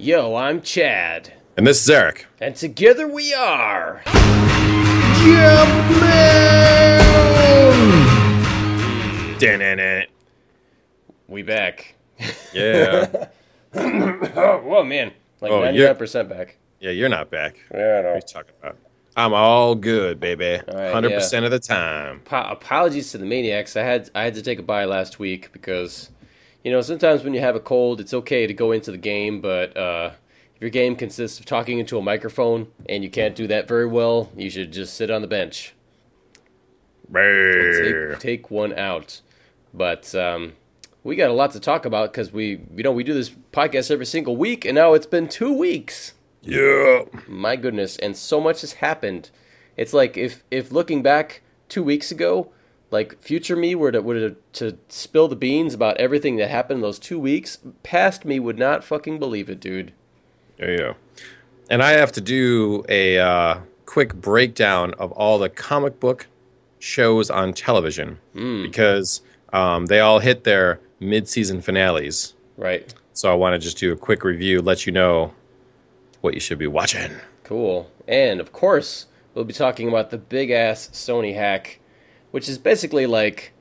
Yo, I'm Chad. And this is Eric. And together we are. Jumpman! We back. Yeah. oh, whoa, man. Like Oh, 99% back. yeah, you're not back. Yeah, I What are know. you talking about? I'm all good, baby. 100% of the time. Po- apologies to the maniacs. I had I had to take a bye last week because, you know, sometimes when you have a cold, it's okay to go into the game, but uh, if your game consists of talking into a microphone and you can't do that very well, you should just sit on the bench. Take, take one out. But um, we got a lot to talk about because we, you know, we do this podcast every single week, and now it's been two weeks. Yeah. My goodness, and so much has happened. It's like if if looking back two weeks ago, like future me were to were to, to spill the beans about everything that happened in those two weeks, past me would not fucking believe it, dude. There you go. And I have to do a uh, quick breakdown of all the comic book shows on television because um, they all hit their mid-season finales. Right? So I want to just do a quick review, let you know what you should be watching. Cool. And of course, we'll be talking about the big ass Sony hack, which is basically like,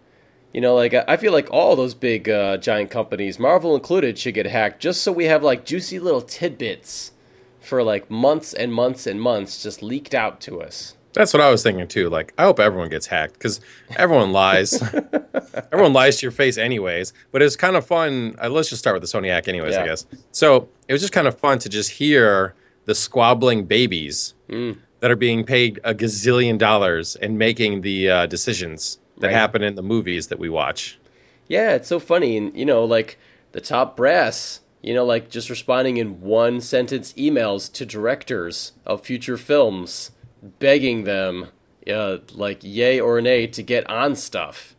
you know, like I feel like all those big uh, giant companies, Marvel included, should get hacked just so we have like juicy little tidbits for like months and months and months just leaked out to us. That's what I was thinking too. Like, I hope everyone gets hacked because everyone lies. everyone lies to your face, anyways. But it's kind of fun. Uh, let's just start with the Sony hack, anyways. I guess. So it was just kind of fun to just hear the squabbling babies Mm. That are being paid a gazillion dollars and making the uh, decisions that Right. happen in the movies that we watch. Yeah, it's so funny. And, you know, like the top brass, you know, like just responding in one sentence emails to directors of future films, begging them, uh, like, yay or nay to get on stuff.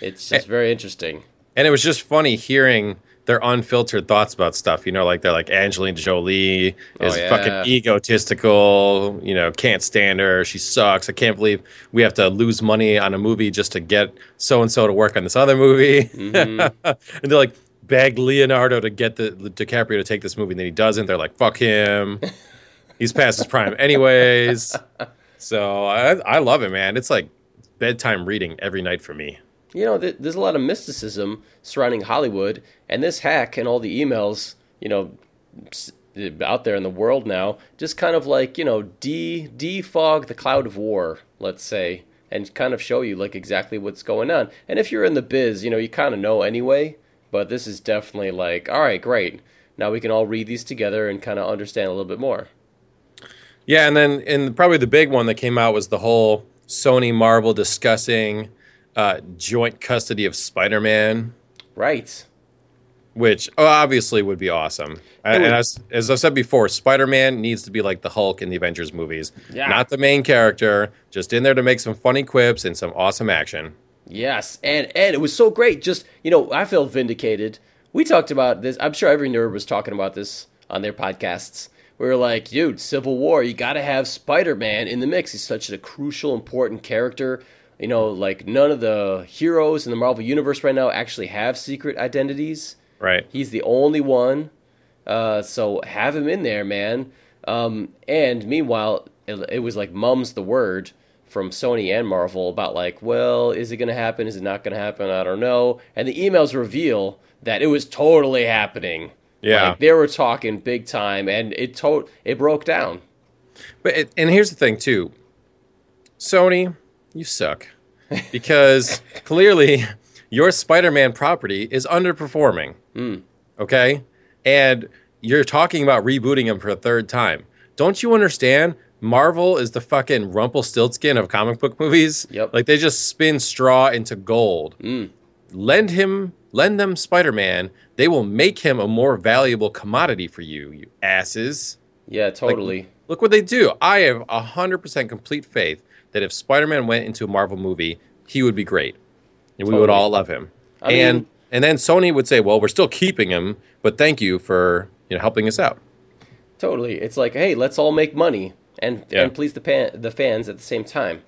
It's just very interesting. And it was just funny hearing their unfiltered thoughts about stuff. You know, like they're like Angelina Jolie is Oh, yeah. fucking egotistical. You know, can't stand her. She sucks. I can't believe we have to lose money on a movie just to get so and so to work on this other movie. Mm-hmm. and they're like beg Leonardo to get the DiCaprio to take this movie, and then he doesn't. They're like, fuck him. He's past his prime, anyways. So I, I love it, man. It's like bedtime reading every night for me. You know, th- there's a lot of mysticism surrounding Hollywood, and this hack and all the emails, you know, out there in the world now, just kind of like, you know, de defog the cloud of war, let's say, and kind of show you like exactly what's going on. And if you're in the biz, you know, you kind of know anyway, but this is definitely like, all right, great. Now we can all read these together and kind of understand a little bit more. Yeah, and then and probably the big one that came out was the whole Sony Marvel discussing uh, joint custody of Spider-Man, Right. which oh, obviously would be awesome. And, and as, as I said before, Spider-Man needs to be like the Hulk in the Avengers movies, Yeah. not the main character, just in there to make some funny quips and some awesome action. Yes, and and it was so great. Just you know, I feel vindicated. We talked about this. I'm sure every nerd was talking about this on their podcasts. We were like, dude, Civil War, you got to have Spider Man in the mix. He's such a crucial, important character. You know, like none of the heroes in the Marvel universe right now actually have secret identities. Right. He's the only one. Uh, so have him in there, man. Um, and meanwhile, it, it was like mum's the word from Sony and Marvel about like, well, is it going to happen? Is it not going to happen? I don't know. And the emails reveal that it was totally happening. Yeah. Like, they were talking big time, and it to- it broke down. But it, and here's the thing too, Sony, you suck because clearly your Spider-Man property is underperforming. Hmm. Okay, and you're talking about rebooting him for a third time. Don't you understand? Marvel is the fucking Rumpelstiltskin of comic book movies. Yep. Like they just spin straw into gold. Hmm. Lend him, lend them Spider-Man. They will make him a more valuable commodity for you, you asses. Yeah, totally. Look what they do. I have 100% complete faith that if Spider Man went into a Marvel movie, he would be great. And we would all love him. I and mean- and then Sony would say, well, we're still keeping him, but thank you for you know helping us out. Totally. It's like, hey, let's all make money and Yeah. and please the pan, the fans at the same time.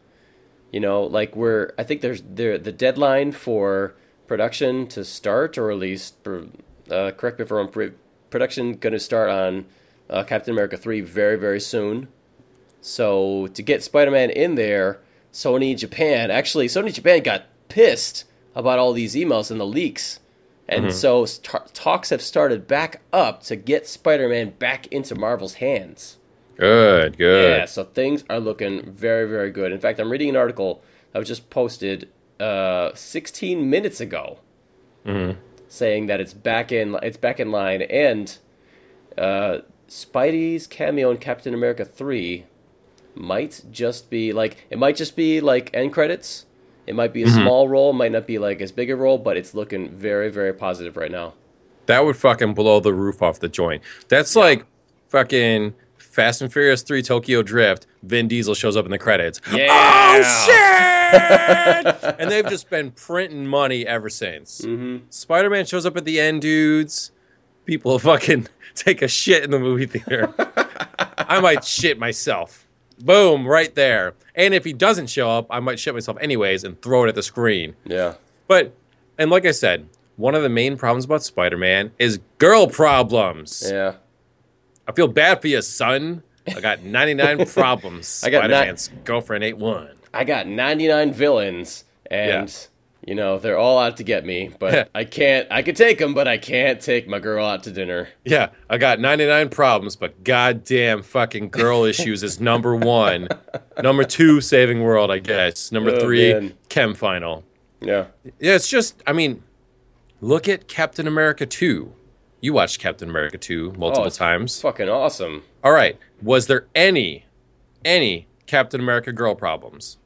You know, like we're I think there's there the deadline for production to start or at least for, uh, correct me if I'm pre- production going to start on uh, Captain America three very very soon. So to get Spider Man in there, Sony Japan actually Sony Japan got pissed about all these emails and the leaks. And so t- talks have started back up to get Spider-Man back into Marvel's hands. Good, good. Yeah, so things are looking very, very good. In fact, I'm reading an article that was just posted uh, 16 minutes ago, saying that it's back in it's back in line, and uh, Spidey's cameo in Captain America 3 might just be like it might just be like end credits. It might be a small role, might not be like as big a role, but it's looking very, very positive right now. That would fucking blow the roof off the joint. That's like fucking Fast and Furious 3 Tokyo Drift. Vin Diesel shows up in the credits. Yeah. Oh shit! and they've just been printing money ever since. Mm-hmm. Spider-Man shows up at the end, dudes. People fucking take a shit in the movie theater. I might shit myself. Boom, right there. And if he doesn't show up, I might shit myself anyways and throw it at the screen. Yeah. But and like I said, one of the main problems about Spider-Man is girl problems. Yeah. I feel bad for you, son. I got 99 problems. I got ni- Spider-Man's girlfriend ain't one. I got 99 villains, and. You know they're all out to get me. But I can't. I could take them, but I can't take my girl out to dinner. Yeah, I got 99 problems, but goddamn fucking girl issues is number one. Number two, saving world, I guess. Number Oh, three, man. chem final. Yeah. Yeah, it's just, I mean, look at Captain America 2. You watched Captain America 2 multiple Oh, times. Fucking awesome. All right. Was there any, any Captain America girl problems?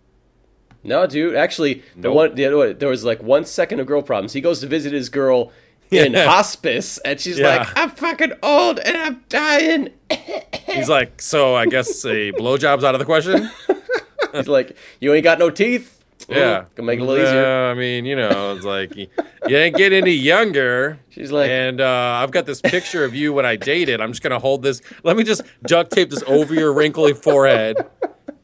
No, dude. Actually, the Nope. one the there was like one second of girl problems. He goes to visit his girl in Yeah. hospice, and she's Yeah. like, "I'm fucking old and I'm dying." He's like, so I guess a blowjob's out of the question? He's like, "You ain't got no teeth." Yeah. Ooh, can make it a little easier. Yeah, I mean, you know, it's like, you, you ain't get any younger. She's like, And uh, I've got this picture of you when I dated. I'm just going to hold this. Let me just duct tape this over your wrinkly forehead.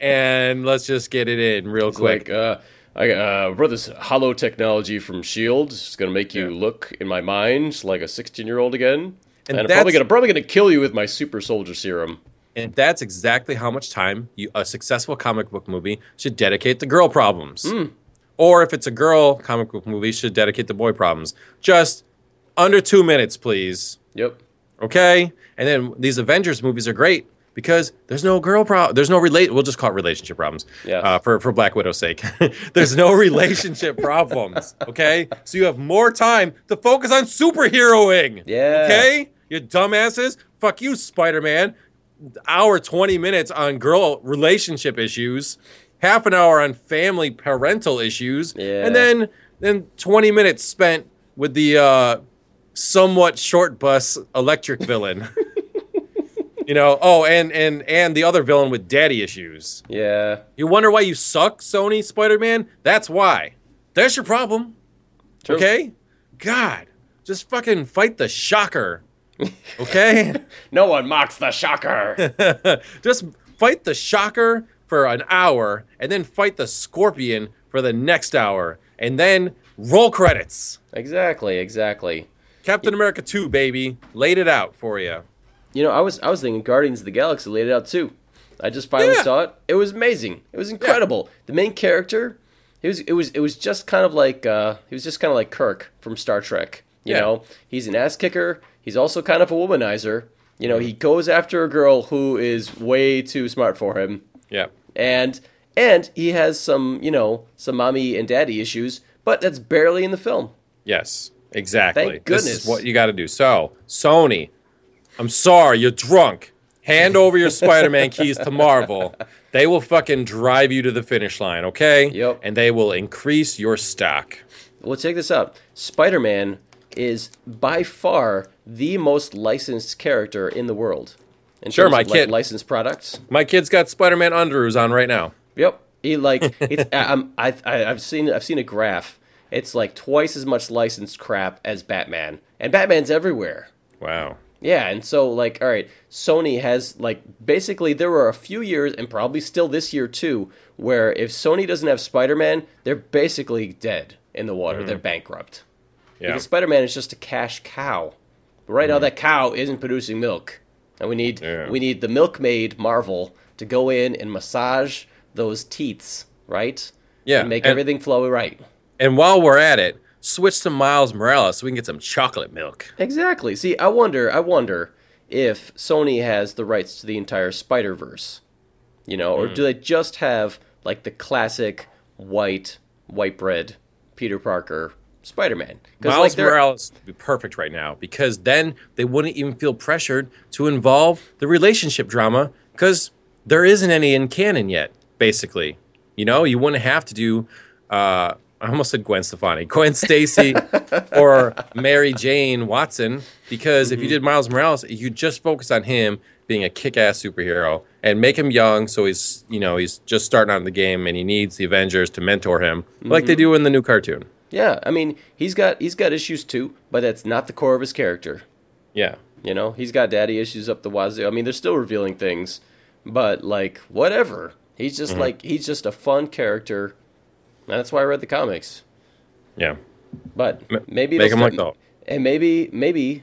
And let's just get it in real It's quick. like, uh, I uh, brought this hollow technology from Shield. It's gonna make you look in my mind like a 16 year old again, And and, I'm probably gonna probably gonna kill you with my super soldier serum. And that's exactly how much time you, a successful comic book movie should dedicate to girl problems. Hmm. Or if it's a girl comic book movie, should dedicate to boy problems. Just under two minutes, please. Yep. Okay? And then these Avengers movies are great because there's no girl problem. There's no relate. We'll just call it relationship problems. Yeah. Uh, for for Black Widow's sake, there's no relationship problems. Okay. So you have more time to focus on superheroing. Yeah. Okay. You dumbasses. Fuck you, Spider Man. Hour twenty minutes on girl relationship issues. Half an hour on family parental issues. Yeah. And then then twenty minutes spent with the uh, somewhat short bus electric villain. you know, oh, and and and the other villain with daddy issues. Yeah. You wonder why you suck, Sony Spider-Man? That's why. That's your problem. True. Okay? God, just fucking fight the shocker. Okay? No one mocks the shocker. just fight the shocker for an hour and then fight the scorpion for the next hour and then roll credits. exactly. Exactly. Captain America 2, baby. Laid it out for you. You know, I was I was thinking Guardians of the Galaxy laid it out too. I just finally Yeah. saw it. It was amazing. It was incredible. The main character, it was it was it was just kind of like uh, he was just kind of like Kirk from Star Trek. You Yeah. know, he's an ass kicker. He's also kind of a womanizer. You know, he goes after a girl who is way too smart for him, Yeah. and and he has some you know some mommy and daddy issues, but that's barely in the film. Yes, exactly. Thank This goodness. is what you got to do. So, Sony, I'm sorry, you're drunk. Hand over your Spider-Man keys to Marvel. They will fucking drive you to the finish line, okay? Yep. And they will increase your stock. Well, check this out. Spider Man is by far the most licensed character in the world. In Sure, my kid- licensed products. My kid's got Spider-Man underoos on right now. Yep. He like it's. I'm, I, I I've seen I've seen a graph. It's like twice as much licensed crap as Batman, and Batman's everywhere. Wow. Yeah, and so like, all right, Sony has like basically there were a few years, and probably still this year too, where if Sony doesn't have Spider Man, they're basically dead in the water. Mm-hmm. They're bankrupt. Yeah. Because Spider Man is just a cash cow, But right now, mm-hmm. that cow isn't producing milk, and we need Yeah. we need the milkmaid Marvel to go in and massage those teats, right? Yeah, and make and- everything flow right. And while we're at it, switch to Miles Morales so we can get some chocolate milk. Exactly. See, I wonder, I wonder if Sony has the rights to the entire Spider Verse, you know, or do they just have like the classic white, white bread Peter Parker Spider Man? Miles Morales would be perfect right now because then they wouldn't even feel pressured to involve the relationship drama because there isn't any in canon yet. Basically, you know, you wouldn't have to do. Uh, I almost said Gwen Stefani, Gwen Stacy, or Mary Jane Watson because if you did Miles Morales, you just focus on him being a kick-ass superhero and make him young so he's you know he's just starting out in the game and he needs the Avengers to mentor him like they do in the new cartoon. Yeah, I mean, he's got he's got issues too, but that's not the core of his character. Yeah. You know, he's got daddy issues up the wazoo. I mean, they're still revealing things, but like whatever. He's just Mm-hmm. like he's just a fun character. And that's why I read the comics. Yeah. But maybe make him like that. And maybe, maybe,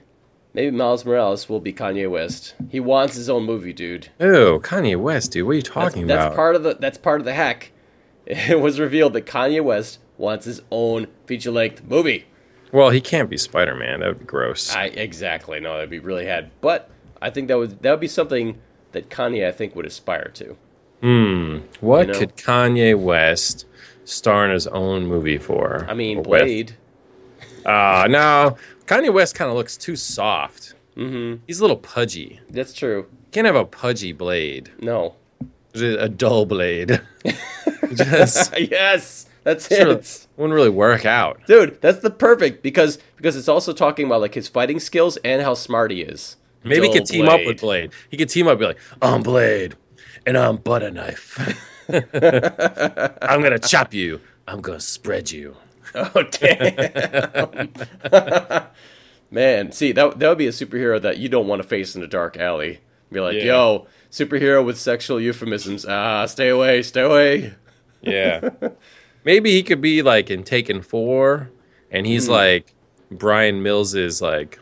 maybe Miles Morales will be Kanye West. He wants his own movie, dude. Ew, Kanye West, dude. What are you talking that's about? That's part of the that's part of the hack. It was revealed that Kanye West wants his own feature length movie. well, he can't be Spider Man. That would be gross. I exactly no, that'd be really had. But I think that would that would be something that Kanye I think would aspire to. Hmm. What you know? could Kanye West star in his own movie for? I mean, with? Blade. Uh, no. Kanye West kind of looks too soft. Mm-hmm. He's a little pudgy. That's true. Can't have a pudgy blade. No. A dull blade. Just yes, that's it. wouldn't really work out. Dude, that's the perfect because because it's also talking about like his fighting skills and how smart he is. Maybe he could team up with Blade. He could team up and be like, I'm Blade, and I'm butter knife. I'm gonna chop you. I'm gonna spread you. Oh damn. Man, see that that would be a superhero that you don't want to face in a dark alley. Be like, Yeah. yo, superhero with sexual euphemisms. Ah, stay away, stay away. Yeah. Maybe he could be like in Taken Four, and he's like Bryan Mills's like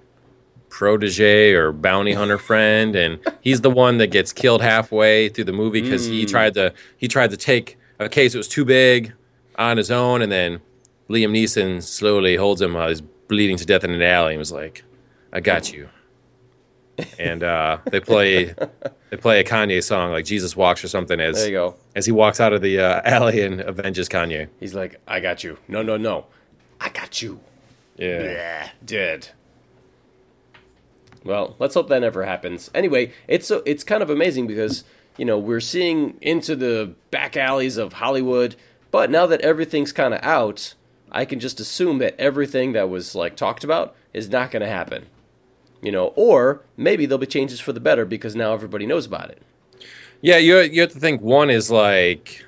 protege or bounty hunter friend, and he's the one that gets killed halfway through the movie because he tried to he tried to take a case that was too big on his own, and then Liam Neeson slowly holds him while he's bleeding to death in an alley, and was like, "I got you." And uh, they play they play a Kanye song like Jesus Walks or something as There you go. as he walks out of the uh, alley and avenges Kanye. He's like, I got you. No, no, no. I got you. Yeah. Yeah, dead. Well, let's hope that never happens. Anyway, it's so it's kind of amazing because you know we're seeing into the back alleys of Hollywood, but now that everything's kind of out, I can just assume that everything that was like talked about is not going to happen. You know, or maybe there'll be changes for the better because now everybody knows about it. Yeah, you you have to think one is like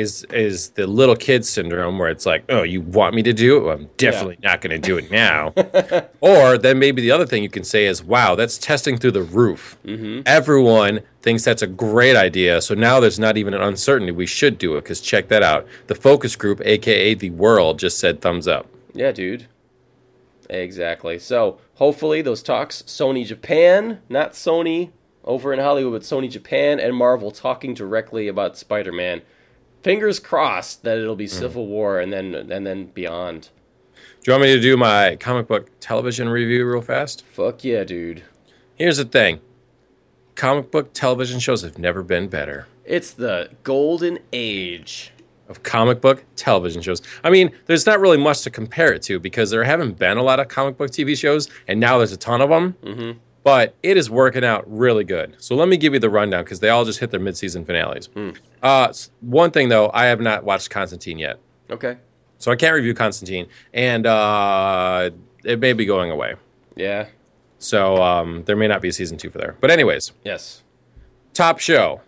is is the little kid syndrome where it's like, oh, you want me to do it? Well, I'm definitely not going to do it now. or then maybe the other thing you can say is, wow, that's testing through the roof. Mm-hmm. Everyone thinks that's a great idea, so now there's not even an uncertainty we should do it because check that out. The focus group, aka the world, just said thumbs up. Yeah, dude. Exactly. So hopefully those talks, Sony Japan, not Sony over in Hollywood, but Sony Japan and Marvel talking directly about Spider-Man. Fingers crossed that it'll be Civil War and then and then beyond. Do you want me to do my comic book television review real fast? Fuck yeah, dude. Here's the thing comic book television shows have never been better. It's the golden age. Of comic book television shows. I mean, there's not really much to compare it to because there haven't been a lot of comic book TV shows, and now there's a ton of them. Mm-hmm. But it is working out really good. So let me give you the rundown because they all just hit their mid-season finales. Uh, one thing though, I have not watched Constantine yet, Okay. so I can't review Constantine, and uh, it may be going away. Yeah. So um, there may not be a season two for there. But anyways, Yes. top show.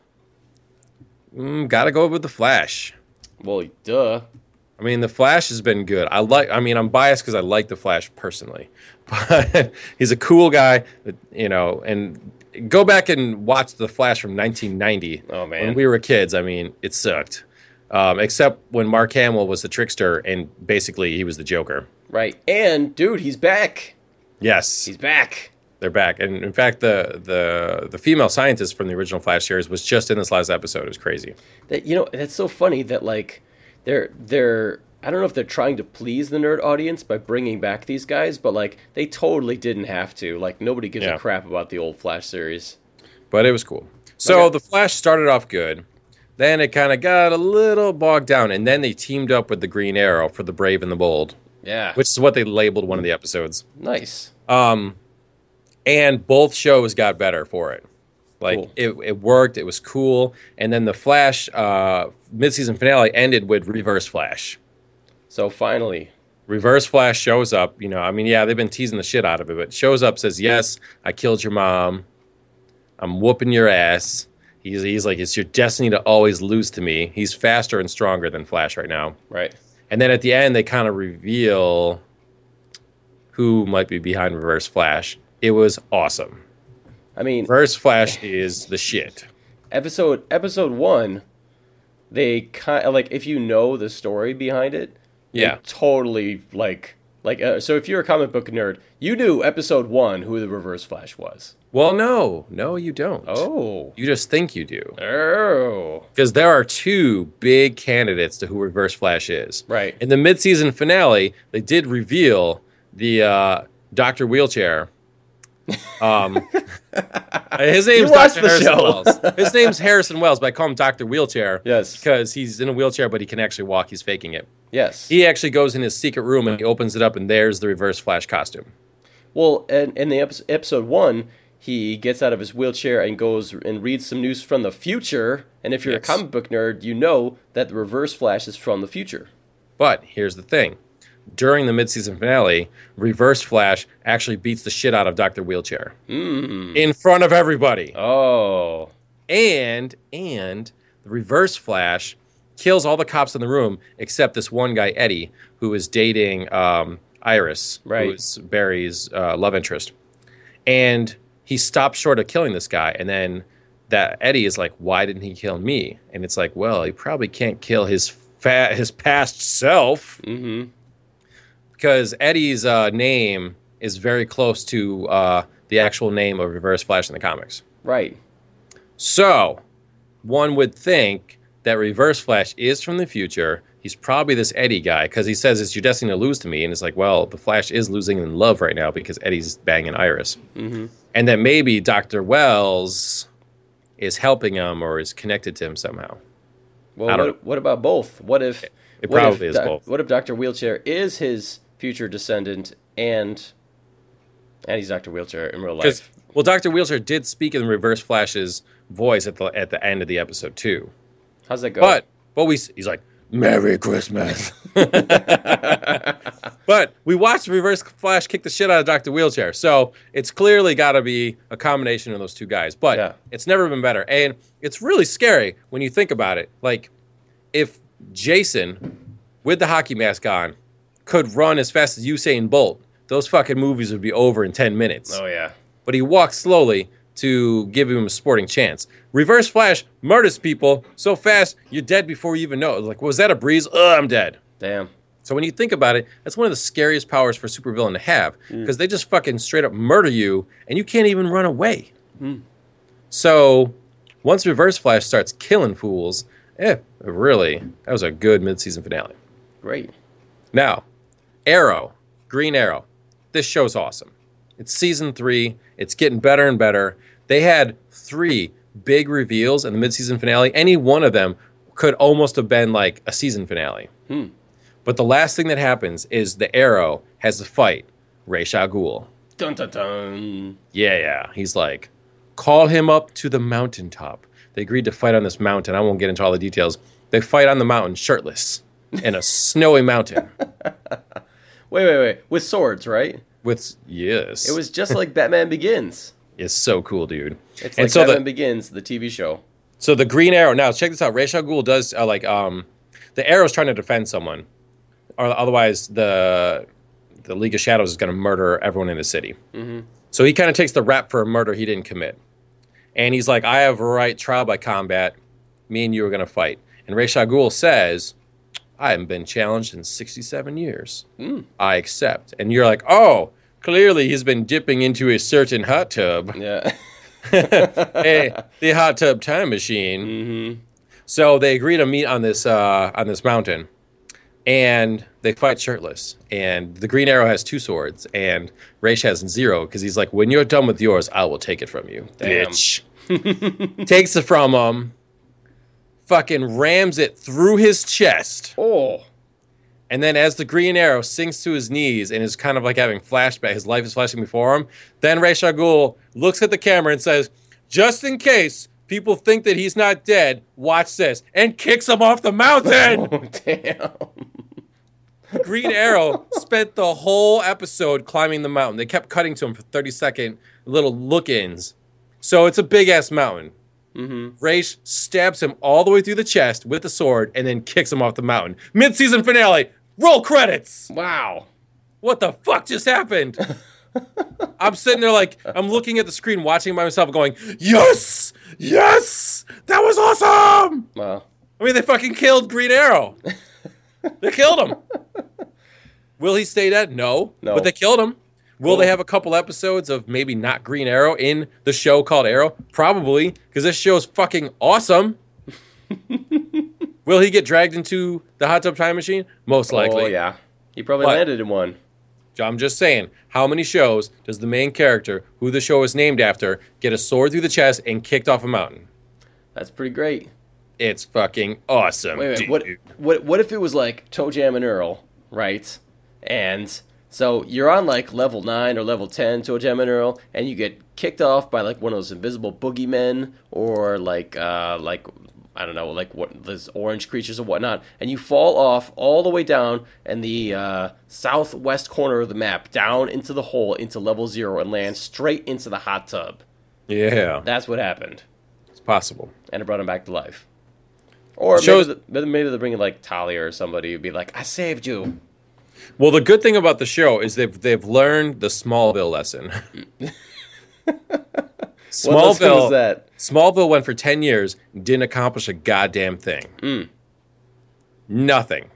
Mm, gotta go with the Flash. Well, duh. I mean, the Flash has been good. I like. I mean, I'm biased because I like the Flash personally, but he's a cool guy. You know, and go back and watch the Flash from 1990. Oh, man. when we were kids. I mean, it sucked. Um, except when Mark Hamill was the trickster and basically he was the Joker. Right. And dude, he's back. Yes, He's back. they're back, and in fact, the the the female scientist from the original Flash series was just in this last episode. It was crazy. That you know, that's so funny that like they're they're I don't know if they're trying to please the nerd audience by bringing back these guys, but like they totally didn't have to. Like nobody gives Yeah. a crap about the old Flash series. but it was cool. So Okay. the Flash started off good. Then it kind of got a little bogged down, and then they teamed up with the Green Arrow for the Brave and the Bold, Yeah, which is what they labeled one of the episodes. nice. Um, and both shows got better for it. Like Cool. it, it worked. It was cool. And then the Flash uh, mid-season finale ended with Reverse Flash. So finally, Reverse Flash shows up. You know, I mean, yeah, they've been teasing the shit out of it, but shows up, says, "Yes, I killed your mom. I'm whooping your ass." He's he's like, "It's your destiny to always lose to me." He's faster and stronger than Flash right now. right? And then at the end, they kind of reveal who might be behind Reverse Flash. It was awesome. I mean, Reverse Flash is the shit. episode episode one, they kind of like if you know the story behind it, Yeah. totally like like. Uh, so if you're a comic book nerd, you knew episode one who the Reverse Flash was. Well, no, no, you don't. Oh, You just think you do. oh, Because there are two big candidates to who Reverse Flash is. right. In the mid-season finale, they did reveal the uh, Doctor Wheelchair. Um, his name's Dr. Harrison show. Wells. His name's Harrison Wells, but I call him Doctor Wheelchair. Yes. because he's in a wheelchair, but he can actually walk. He's faking it. Yes. He actually goes in his secret room and he opens it up, and there's the Reverse Flash costume. Well, and in the episode, episode one, he gets out of his wheelchair and goes and reads some news from the future. And if you're Yes. a comic book nerd, you know that the Reverse Flash is from the future. But here's the thing. During the mid-season finale, Reverse Flash actually beats the shit out of Doctor Wheelchair in front of everybody. Oh, and and the reverse flash kills all the cops in the room except this one guy eddie who is dating um, iris Right. who is barry's uh, love interest and he stops short of killing this guy and then that eddie is like why didn't he kill me and it's like well he probably can't kill his fa- his past self mm-hmm. Because eddie's uh, name is very close to uh, the actual name of reverse flash in the comics right. so, one would think that Reverse Flash is from the future. He's probably this Eddie guy because he says it's your destiny to lose to me, and it's like, well, the Flash is losing in love right now because Eddie's banging Iris, Mm-hmm. and that maybe Doctor Wells is helping him or is connected to him somehow. Well, what, what about both? What if It what probably if is Doc- both. What if Doctor Wheelchair is his future descendant and and he's Doctor Wheelchair in real life? well, Doctor Wheelchair did speak in Reverse Flash's voice at the at the end of the episode too. How's that go? But but we he's like Merry Christmas. but we watched Reverse Flash kick the shit out of Doctor Wheelchair, so it's clearly got to be a combination of those two guys. But Yeah. it's never been better, and it's really scary when you think about it. Like if Jason with the hockey mask on could run as fast as Usain Bolt, those fucking movies would be over in ten minutes oh yeah, but he walks slowly to give him a sporting chance. Reverse Flash murders people so fast you're dead before you even know. Like, was that a breeze? Ugh, I'm dead. damn. So when you think about it, that's one of the scariest powers for a supervillain to have because they just fucking straight up murder you and you can't even run away. So once Reverse Flash starts killing fools, eh, really, that was a good mid-season finale. Great. Now, Arrow, Green Arrow. This show's awesome. It's season three. It's getting better and better. They had three big reveals in the mid-season finale. Any one of them could almost have been like a season finale. Hmm. But the last thing that happens is the Arrow has to fight Ra's al Ghul. Dun dun dun. Yeah, yeah. He's like, call him up to the mountaintop. They agreed to fight on this mountain. I won't get into all the details. They fight on the mountain shirtless in a snowy mountain. Wait, wait, wait. With swords, right? With yes, It was just like Batman Begins. It's so cool, dude. It's and like so Batman the Begins, the TV show. so the Green Arrow. Now check this out. Ra's al Ghul does uh, like um, the Arrow's trying to defend someone, or otherwise the the League of Shadows is going to murder everyone in the city. Mm-hmm. So he kind of takes the rap for a murder he didn't commit, and he's like, "I have a right trial by combat. Me and you are going to fight." And Ra's al Ghul says, "I haven't been challenged in sixty-seven years. Mm. I accept." And you're like, "Oh." clearly he's been dipping into a certain hot tub. Yeah. hey, the hot tub time machine. Mm-hmm. So they agree to meet on this uh, on this mountain, and they fight shirtless. And the Green Arrow has two swords, and Ra's has zero because he's like, "When you're done with yours, I will take it from you, Damn. bitch." Takes it from him, fucking rams it through his chest, Oh. and then as the Green Arrow sinks to his knees and is kind of like having flashback, his life is flashing before him. Then Ra's al Ghul looks at the camera and says, "Just in case." People think that he's not dead. Watch this, and kicks him off the mountain. Oh, damn. Green Arrow spent the whole episode climbing the mountain. They kept cutting to him for 30 second little look ins. So it's a big ass mountain. Mm-hmm. Ra's stabs him all the way through the chest with the sword and then kicks him off the mountain. Mid season finale. Roll credits. Wow. What the fuck just happened? I'm sitting there like, I'm looking at the screen, watching by myself, going, Yes! Yes! That was awesome! Wow. I mean, they fucking killed Green Arrow. they killed him. Will he stay dead? No. No. But they killed him. Will Cool. they have a couple episodes of maybe not Green Arrow in the show called Arrow? Probably, because this show is fucking awesome. Will he get dragged into the hot tub time machine? Most oh, likely. Oh, yeah. He probably What? landed in one. I'm just saying, how many shows does the main character, who the show is named after, get a sword through the chest and kicked off a mountain? That's pretty great. It's fucking awesome. Wait, wait. What, what, what if it was like Toe Jam and Earl, right? And so you're on like level 9 or level 10 to a and Earl, and you get kicked off by like one of those invisible boogeymen or like, uh, like, I don't know, like what those orange creatures or whatnot, and you fall off all the way down in the uh, southwest corner of the map, down into the hole, into level zero, and land straight into the hot tub. Yeah, That's what happened, it's possible. and it brought him back to life. Or Shows- maybe, maybe they're bringing like Talia or somebody who'd be like, "I saved you." Well, the good thing about the show is they've they've learned the Smallville lesson. What lesson was Smallville, that? Smallville went for ten years, didn't accomplish a goddamn thing. Mm. Nothing.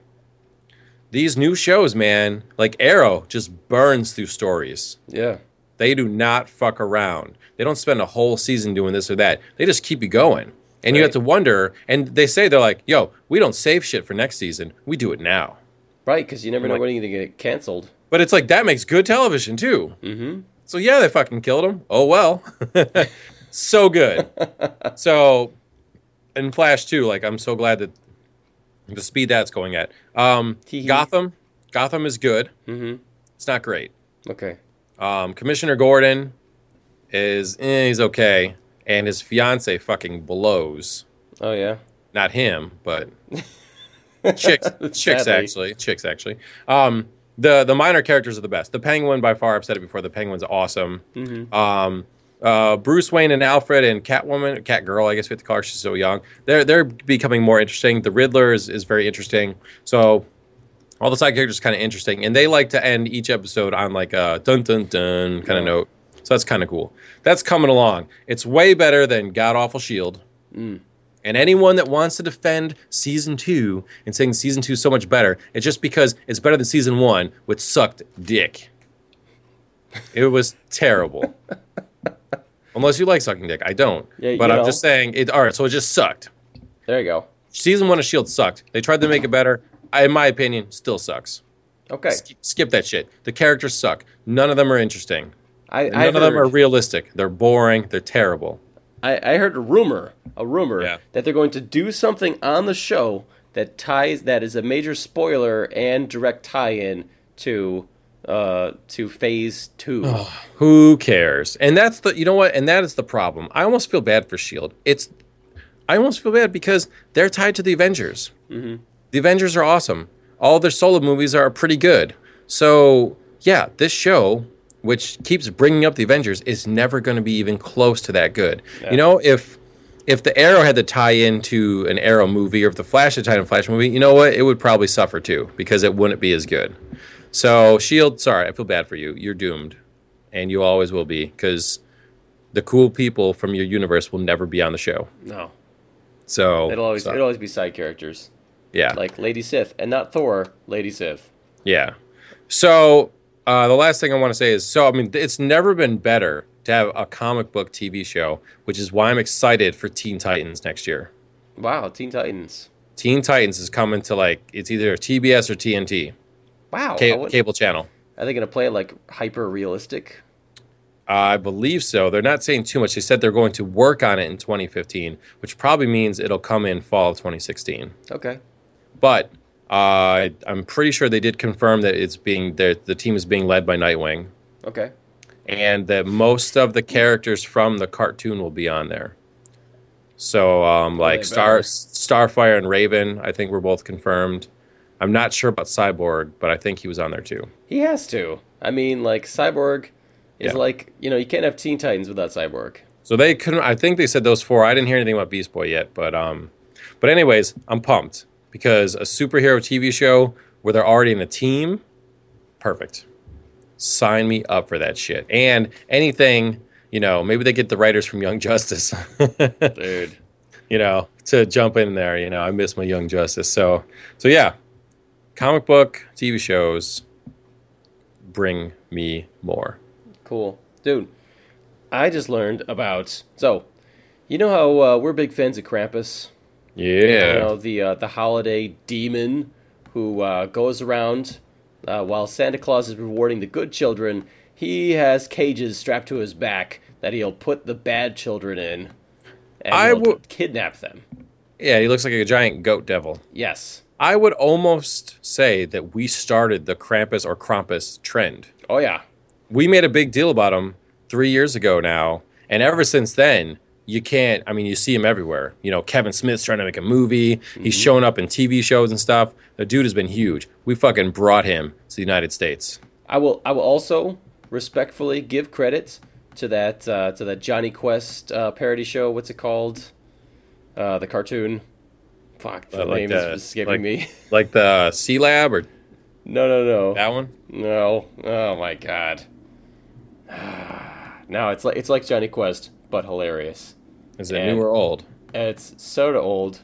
These new shows, man, like Arrow, just burns through stories. Yeah. They do not fuck around. They don't spend a whole season doing this or that. They just keep you going. And you have to wonder, and they say they're like, yo, we don't save shit for next season. We do it now. Right, because you never I'm know like- when you're going to get canceled. But it's like that makes good television too. Mm-hmm. So yeah, they fucking killed him. Oh well. so good. so in Flash 2, like I'm so glad that the speed that's going at. Um Gotham. Gotham is good. Mm-hmm. It's not great. Okay. Um Commissioner Gordon is eh, he's okay. And his fiance fucking blows. Oh, yeah. Not him, but chicks chicks actually. Chicks actually. Um the the minor characters are the best. The penguin by far i've said it before the penguin's awesome. Mm-hmm. um uh bruce wayne and alfred and catwoman catgirl i guess we have to call her she's so young. They're they're becoming more interesting. The riddler is, is very interesting. So all the side characters kind of interesting and they like to end each episode on like a dun dun dun kind of Yeah. note. So that's kind of cool. That's coming along. It's way better than god awful shield. Mm. And anyone that wants to defend season two and saying season two is so much better, it's just because it's better than season one, which sucked dick. It was terrible. Unless you like sucking dick, I don't. Yeah, but I'm know. just saying, it. All right, so it just sucked. There you go. Season one of Shield sucked. They tried to make it better. I, in my opinion, still sucks. Okay. Sk- skip that shit. The characters suck. None of them are interesting. I, None I, of them are realistic. They're boring. They're terrible. I, I heard a rumor, a rumor, Yeah. that they're going to do something on the show that ties, that is a major spoiler and direct tie-in to, uh, to Phase Two. Who cares? And that's the you know what? And that is the problem. I almost feel bad for Shield. It's I almost feel bad because they're tied to the Avengers. Mhm. The Avengers are awesome. All their solo movies are pretty good. So yeah, this show, which keeps bringing up the Avengers, is never going to be even close to that good. Yeah. You know, if if the Arrow had to tie into an Arrow movie, or if the Flash had tied in a Flash movie, you know what? It would probably suffer too because it wouldn't be as good. So Shield, sorry, I feel bad for you. You're doomed, and you always will be because the cool people from your universe will never be on the show. No, So it'll always so- it'll always be side characters yeah, like Lady Sif, and not Thor, Lady Sif. yeah. So uh, the last thing I want to say is so, I mean, it's never been better to have a comic book TV show, which is why I'm excited for Teen Titans next year. Wow, Teen Titans. Teen Titans is coming to like, it's either TBS or TNT, Wow. ca- would- cable channel. Are they going to play it like hyper realistic? I believe so. They're not saying too much. They said they're going to work on it in 2015, which probably means it'll come in fall of 2016. Okay. But uh, I'm pretty sure they did confirm that it's being the the team is being led by Nightwing, Okay. and that most of the characters from the cartoon will be on there. So, um, like Star. Starfire and Raven, I think were both confirmed. I'm not sure about Cyborg, but I think he was on there too. He has to. I mean, like Cyborg is Yeah. like you know you can't have Teen Titans without Cyborg. So they couldn't. I think they said those four. I didn't hear anything about Beast Boy yet, but um, but anyways, I'm pumped because a superhero TV show where they're already in a team, perfect. Sign me up for that shit. And anything, you know, maybe they get the writers from Young Justice, Dude. you know, to jump in there. You know, I miss my Young Justice. So so yeah, comic book TV shows bring me more. Cool. Dude, I just learned about so you know how uh, we're big fans of Krampus? Yeah. You know, the uh, the holiday demon who uh, goes around uh, while Santa Claus is rewarding the good children. He has cages strapped to his back that he'll put the bad children in, and I he'll kidnap them. Yeah, he looks like a giant goat devil. Yes. I would almost say that we started the Krampus or Krampus trend. Oh yeah. We made a big deal about him three years ago now, and ever since then, you can't. I mean, you see him everywhere. You know, Kevin Smith's trying to make a movie. He's showing up in TV shows and stuff. The dude has been huge. We fucking brought him to the United States. I will. I will also respectfully give credit to that uh, to that Jonny Quest uh, parody show. What's it called? Uh, the cartoon. Fuck, the Uh, like name the- is escaping like- me. Like the Sealab or no, no, no, that one. no. Oh my god. now it's like it's like Jonny Quest, but hilarious. Is it And- new or old? It's soda old.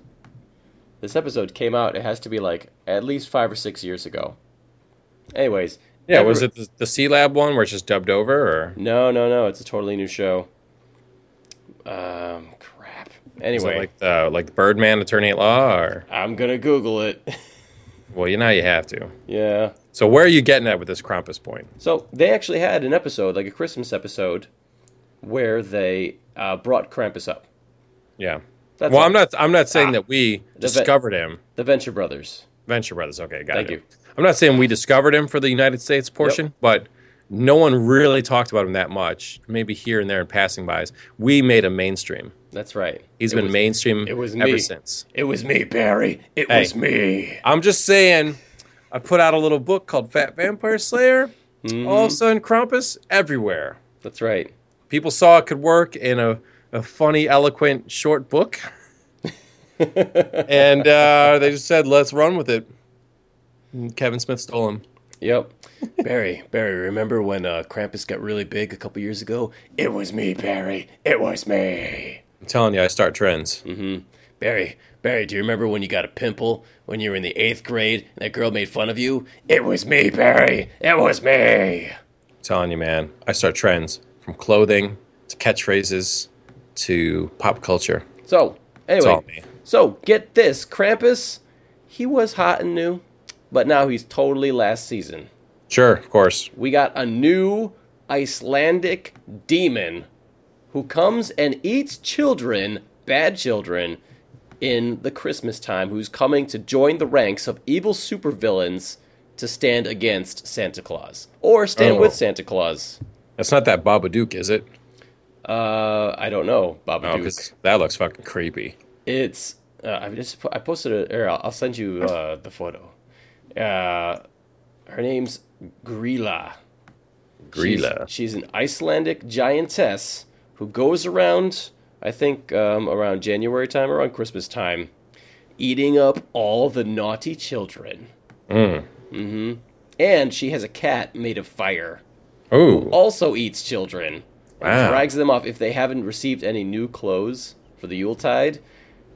This episode came out. It has to be like at least five or six years ago. Anyways. Yeah, every- was it the, the Sealab one where it's just dubbed over or? No, no, no. It's a totally new show. Um, crap. Is Anyway, it like the like Birdman Attorney at Law or? I'm gonna Google it. Well, you know you have to. yeah. So where are you getting at with this Krampus point? So they actually had an episode, like a Christmas episode, where they uh, brought Krampus up. Yeah. That's well, all. I'm not. I'm not saying Ah. that we discovered him. the Venture Brothers. Venture Brothers. Okay, got Thank it. you. I'm not saying we discovered him for the United States portion, but no one really talked about him that much. Maybe here and there in passing bys. We made him mainstream. That's right. He's It been was- mainstream it was me. ever since. It was me, Barry. It Hey. was me. I'm just saying. I put out a little book called Fat Vampire Slayer. Mm-hmm. All of a sudden, Krampus everywhere. That's right. People saw it could work in a, a funny, eloquent, short book. and uh, they just said, let's run with it. And Kevin Smith stole him. Yep. Barry, Barry, remember when uh, Krampus got really big a couple years ago? It was me, Barry. It was me. I'm telling you, I start trends. Barry, Barry, do you remember when you got a pimple when you were in the eighth grade and that girl made fun of you? It was me, Barry. It was me. I'm telling you, man, I start trends from clothing to catchphrases to pop culture. So, anyway, so get this Krampus, he was hot and new, but now he's totally last season. Sure, of course. We got a new Icelandic demon who comes and eats children, bad children, in the Christmas time, who's coming to join the ranks of evil supervillains to stand against Santa Claus. Or stand Oh. with Santa Claus. That's not that Babadook, is it? Uh, I don't know, Oh, Babadook. 'cause that looks fucking creepy. It's uh, I just I posted it. Or I'll send you uh, the photo. Uh, her name's Grýla. Grýla. She's, she's an Icelandic giantess who goes around. I think um, around January time, around Christmas time, eating up all the naughty children. Mm. hmm And she has a cat made of fire. Oh, Also eats children. Wow. Drags them off if they haven't received any new clothes for the Yuletide.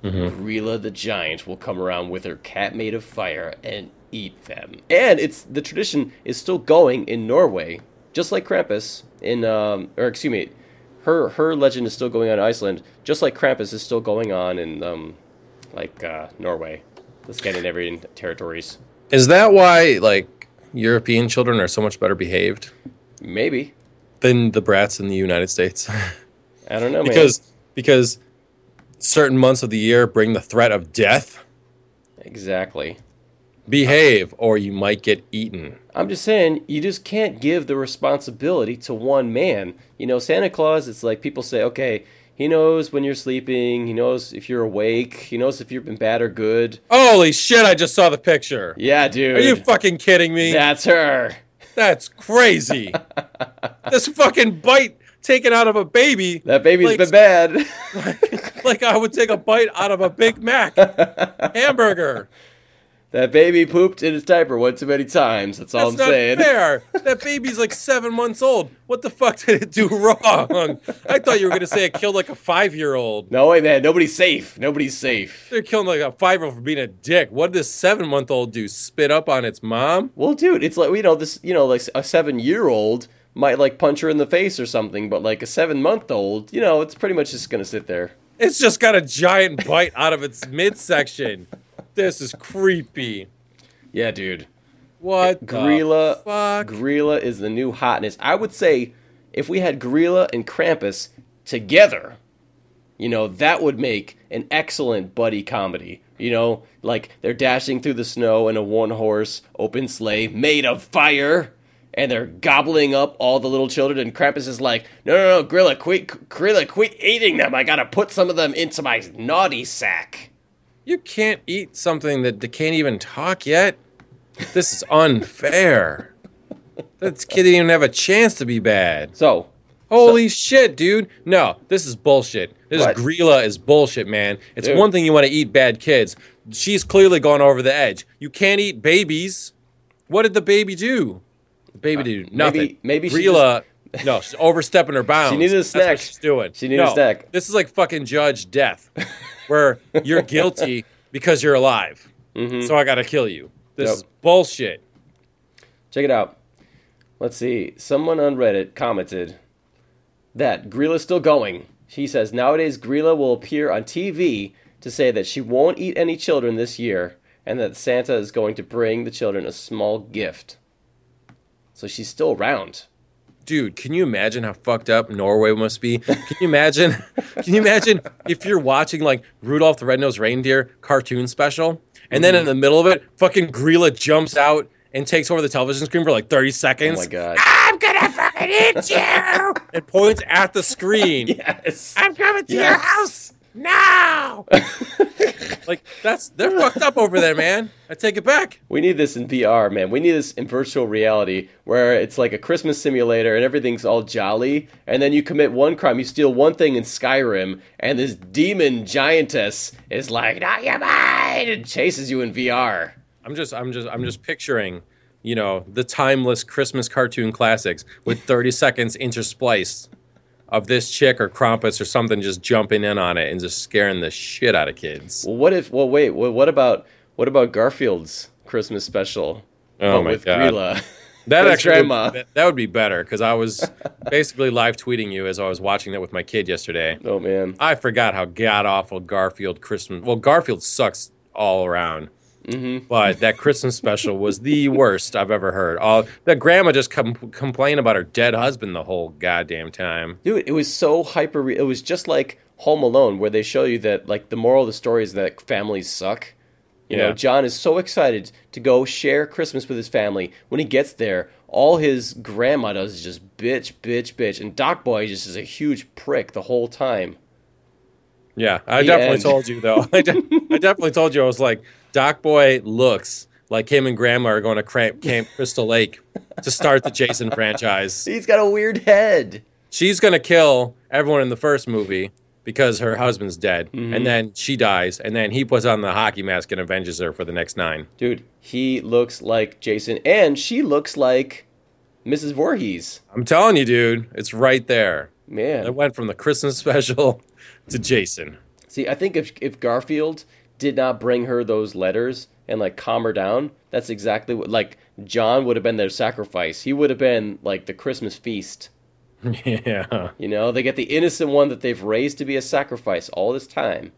Mm-hmm. Grýla the giant will come around with her cat made of fire and eat them. And it's the tradition is still going in Norway, just like Krampus in um, or excuse me, her her legend is still going on in Iceland, just like Krampus is still going on in um, like uh, Norway, the Scandinavian territories. Is that why like European children are so much better behaved Maybe than the brats in the United States? I don't know, man. because because certain months of the year bring the threat of death. exactly. Behave, or you might get eaten. I'm just saying, you just can't give the responsibility to one man. You know, Santa Claus, it's like people say, okay, he knows when you're sleeping, he knows if you're awake, he knows if you've been bad or good. Holy shit! I just saw the picture. Yeah, dude. Are you fucking kidding me? That's her. That's crazy. this fucking bite taken out of a baby, That baby's Like- been bad. like I would take a bite out of a Big Mac hamburger. That baby pooped in his diaper one too many times. That's all That's I'm not saying. fair. That baby's like seven months old. What the fuck did it do wrong? I thought you were gonna say it killed like a five year old. No way, man. Nobody's safe. Nobody's safe. They're killing like a five year old for being a dick. What did this seven month old do? Spit up on its mom? Well, dude, it's like you know this. You know, like a seven-year-old might like punch her in the face or something, but like a seven-month-old, you know, it's pretty much just gonna sit there. It's just got a giant bite out of its midsection. This is creepy. Yeah, dude. What Grýla, fuck? Grýla is the new hotness. I would say if we had Grýla and Krampus together, you know, that would make an excellent buddy comedy. You know, like they're dashing through the snow in a one horse open sleigh made of fire. And they're gobbling up all the little children, and Krampus is like, "No, no, no, Grýla, quit, Grýla, quit eating them! I gotta put some of them into my naughty sack." You can't eat something that can't even talk yet. This is unfair. This kid didn't even have a chance to be bad. So, Holy shit, dude. No, this is bullshit. This What? Grýla is bullshit, man. It's Dude. one thing you want to eat bad kids. She's clearly gone over the edge. You can't eat babies. What did the baby do? The baby did nothing. Uh, maybe- maybe she Grýla, no, she's overstepping her bounds. She needed a That's snack. what she's doing. She needed a snack. This is like fucking Judge Death, where you're guilty because you're alive. So I got to kill you. This Mm-hmm. Is bullshit. Check it out. Let's see. Someone on Reddit commented that Grýla's still going. She says nowadays Grýla will appear on TV to say that she won't eat any children this year and that Santa is going to bring the children a small gift. So she's still around. Dude, can you imagine how fucked up Norway must be? Can you imagine? can you imagine if you're watching like Rudolph the Red-Nosed Reindeer cartoon special, and then in Mm-hmm. the middle of it, fucking Grýla jumps out and takes over the television screen for like 30 seconds. Oh my god. I'm gonna fucking eat you! and points at the screen. Yes. I'm coming to your house now. like that's they're fucked up over there, man. I take it back. We need this in VR, man. We need this in virtual reality where it's like a Christmas simulator and everything's all jolly. And then you commit one crime, you steal one thing in Skyrim, and this demon giantess is like, "Not your mind!" and chases you in VR. I'm just I'm just I'm just picturing, you know, the timeless Christmas cartoon classics with 30 seconds interspliced of this chick or Krampus or something just jumping in on it and just scaring the shit out of kids. Well, what if? Well, wait. Well, what about what about Garfield's Christmas special? Oh my with God. Grýla. That actually grandma. that, that would be better because I was basically live tweeting you as I was watching that with my kid yesterday. Oh man. I forgot how god awful Garfield Christmas. Well, Garfield sucks all around. Mm-hmm. But that Christmas special was the worst I've ever heard. All that grandma just com- complained about her dead husband the whole goddamn time. Dude, it was so hyper. Re- it was just like Home Alone, where they show you that like the moral of the story is that families suck. You know, John is so excited to go share Christmas with his family. When he gets there, all his grandma does is just bitch, bitch, bitch, and Doc Boy just is a huge prick the whole time. Yeah, I The definitely end. told you though. I, de- I definitely told you I was like, Doc Boy looks like him and Grandma are going to Cramp- Camp Crystal Lake to start the Jason franchise. He's got a weird head. She's going to kill everyone in the first movie because her husband's dead, Mm-hmm. and then she dies, and then he puts on the hockey mask and avenges her for the next nine. Dude, he looks like Jason, and she looks like Mrs. Voorhees. I'm telling you, dude, it's right there. Man, it went from the Christmas special to Jason. See, I think if if Garfield did not bring her those letters and like calm her down, that's exactly what like John would have been their sacrifice. He would have been like the Christmas feast. yeah. You know, they get the innocent one that they've raised to be a sacrifice all this time.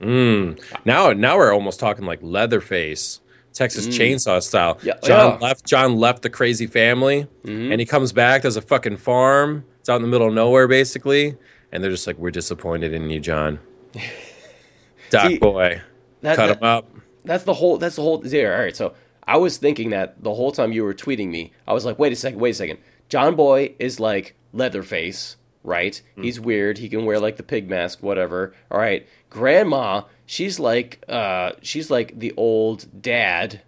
Mm. Now, now we're almost talking like Leatherface, Texas Chainsaw style. Mm. Yeah, John yeah. left. John left the crazy family, Mm-hmm. and he comes back. There's a fucking farm. It's out in the middle of nowhere, basically, and they're just like, "We're disappointed in you, John." Doc See, boy, That, cut that- him up. That's the whole. That's the whole. There. All right. So I was thinking that the whole time you were tweeting me, I was like, wait a second, wait a second. John Boy is like Leatherface, right? He's weird. He can wear like the pig mask, whatever. All right. Grandma, she's like, uh, she's like the old dad.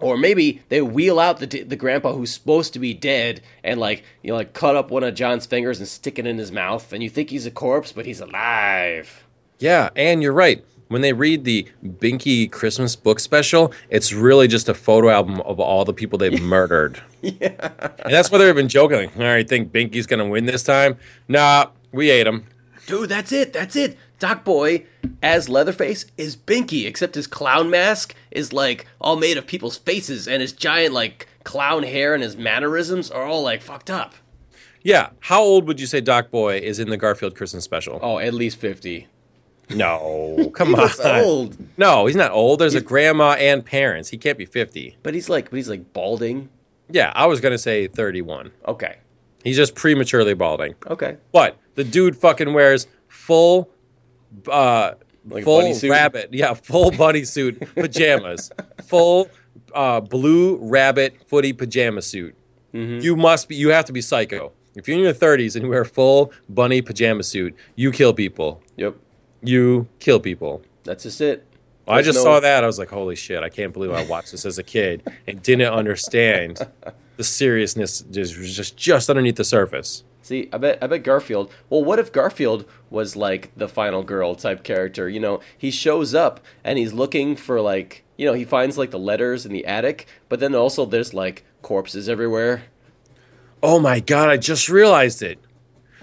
Or maybe they wheel out the the grandpa who's supposed to be dead and like you know like cut up one of John's fingers and stick it in his mouth, and you think he's a corpse, but he's alive. Yeah, and you're right. When they read the Binky Christmas book special, it's really just a photo album of all the people they've murdered. Yeah. And that's why they've been joking. Like, all right, think Binky's going to win this time? Nah, we ate him. Dude, that's it. That's it. Doc Boy as Leatherface is Binky, except his clown mask is like all made of people's faces, and his giant like clown hair and his mannerisms are all like fucked up. Yeah. How old would you say Doc Boy is in the Garfield Christmas special? Oh, at least fifty. No, come on. old, No, he's not old. There's a grandma and parents. He can't be 50. but he's like, but he's like balding. Yeah, I was going to say 31. Okay, He's just prematurely balding. okay. But the dude fucking wears full, uh, Like full rabbit, yeah, full bunny suit pajamas, full uh, blue rabbit footy pajama suit. Mm-hmm. You must be, you have to be psycho. If you're in your 30s and you wear a full bunny pajama suit, you kill people. Yep, You kill people. that's just it. I just no- saw that. I was like, holy shit, I can't believe I watched this as a kid and didn't understand the seriousness just just just underneath the surface. See, I bet I bet Garfield. Well, what if Garfield was like the final girl type character? You know, he shows up and he's looking for like, you know, he finds like the letters in the attic, but then also there's like corpses everywhere. Oh my god, I just realized it.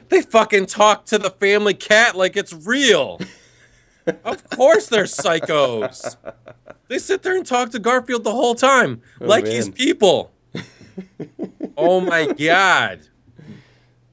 They fucking talk to the family cat like it's real. of course they're psychos. They sit there and talk to Garfield the whole time like he's people. oh my god.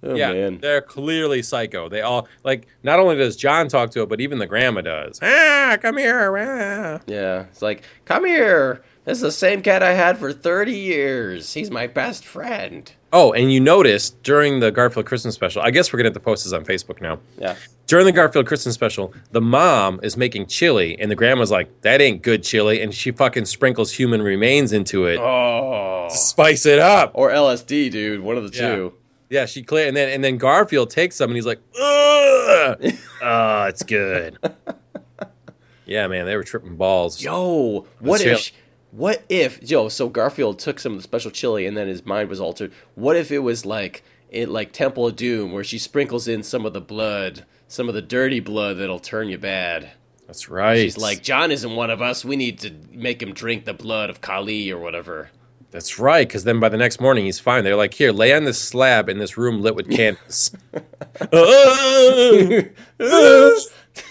Oh yeah, man. they're clearly psycho. They all like not only does John talk to it, but even the grandma does. Ah, come here. Ah. Yeah. It's like, come here. This is the same cat I had for 30 years. He's my best friend. Oh, and you noticed during the Garfield Christmas special, I guess we're gonna have to post this on Facebook now. Yeah. During the Garfield Christmas special, the mom is making chili, and the grandma's like, "That ain't good chili," and she fucking sprinkles human remains into it, Oh. spice it up. Or LSD, dude. One of the Yeah. two. Yeah, she clear, and then and then Garfield takes some, and he's like, "Ugh, oh, it's good." yeah, man, they were tripping balls. Yo, what Let's if? What if? Yo, so Garfield took some of the special chili, and then his mind was altered. What if it was like it, like Temple of Doom, where she sprinkles in some of the blood, some of the dirty blood that'll turn you bad. That's right. She's like, John isn't one of us. We need to make him drink the blood of Kali or whatever. That's right, because then by the next morning he's fine. They're like, "Here, lay on this slab in this room lit with candles." Uh, uh,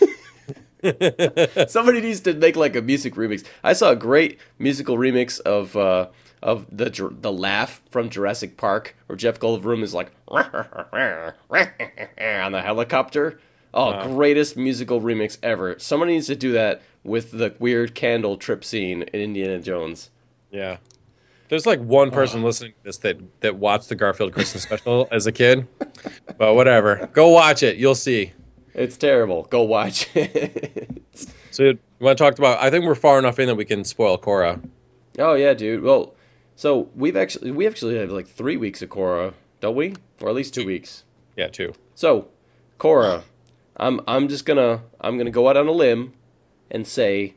uh. Somebody needs to make like a music remix. I saw a great musical remix of uh, of the the laugh from Jurassic Park, where Jeff Goldblum is like on the helicopter. Oh, greatest musical remix ever! Somebody needs to do that with the weird candle trip scene in Indiana Jones. Yeah. There's like one person listening to this that, that watched the Garfield Christmas special as a kid. But whatever. Go watch it. You'll see. It's terrible. Go watch it. So you want to talk about I think we're far enough in that we can spoil Korra. oh yeah, dude. Well, so we've actually we actually have like three weeks of Korra, don't we? Or at least two weeks. Yeah, too. So, Korra, I'm I'm just gonna I'm gonna go out on a limb and say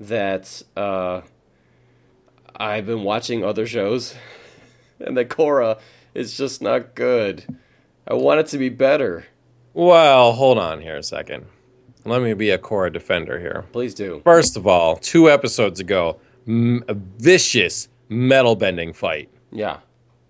that uh, I've been watching other shows, and that Korra is just not good. I want it to be better. Well, hold on here a second. Let me be a Korra defender here. Please do. First of all, two episodes ago, m- a vicious metal bending fight. Yeah.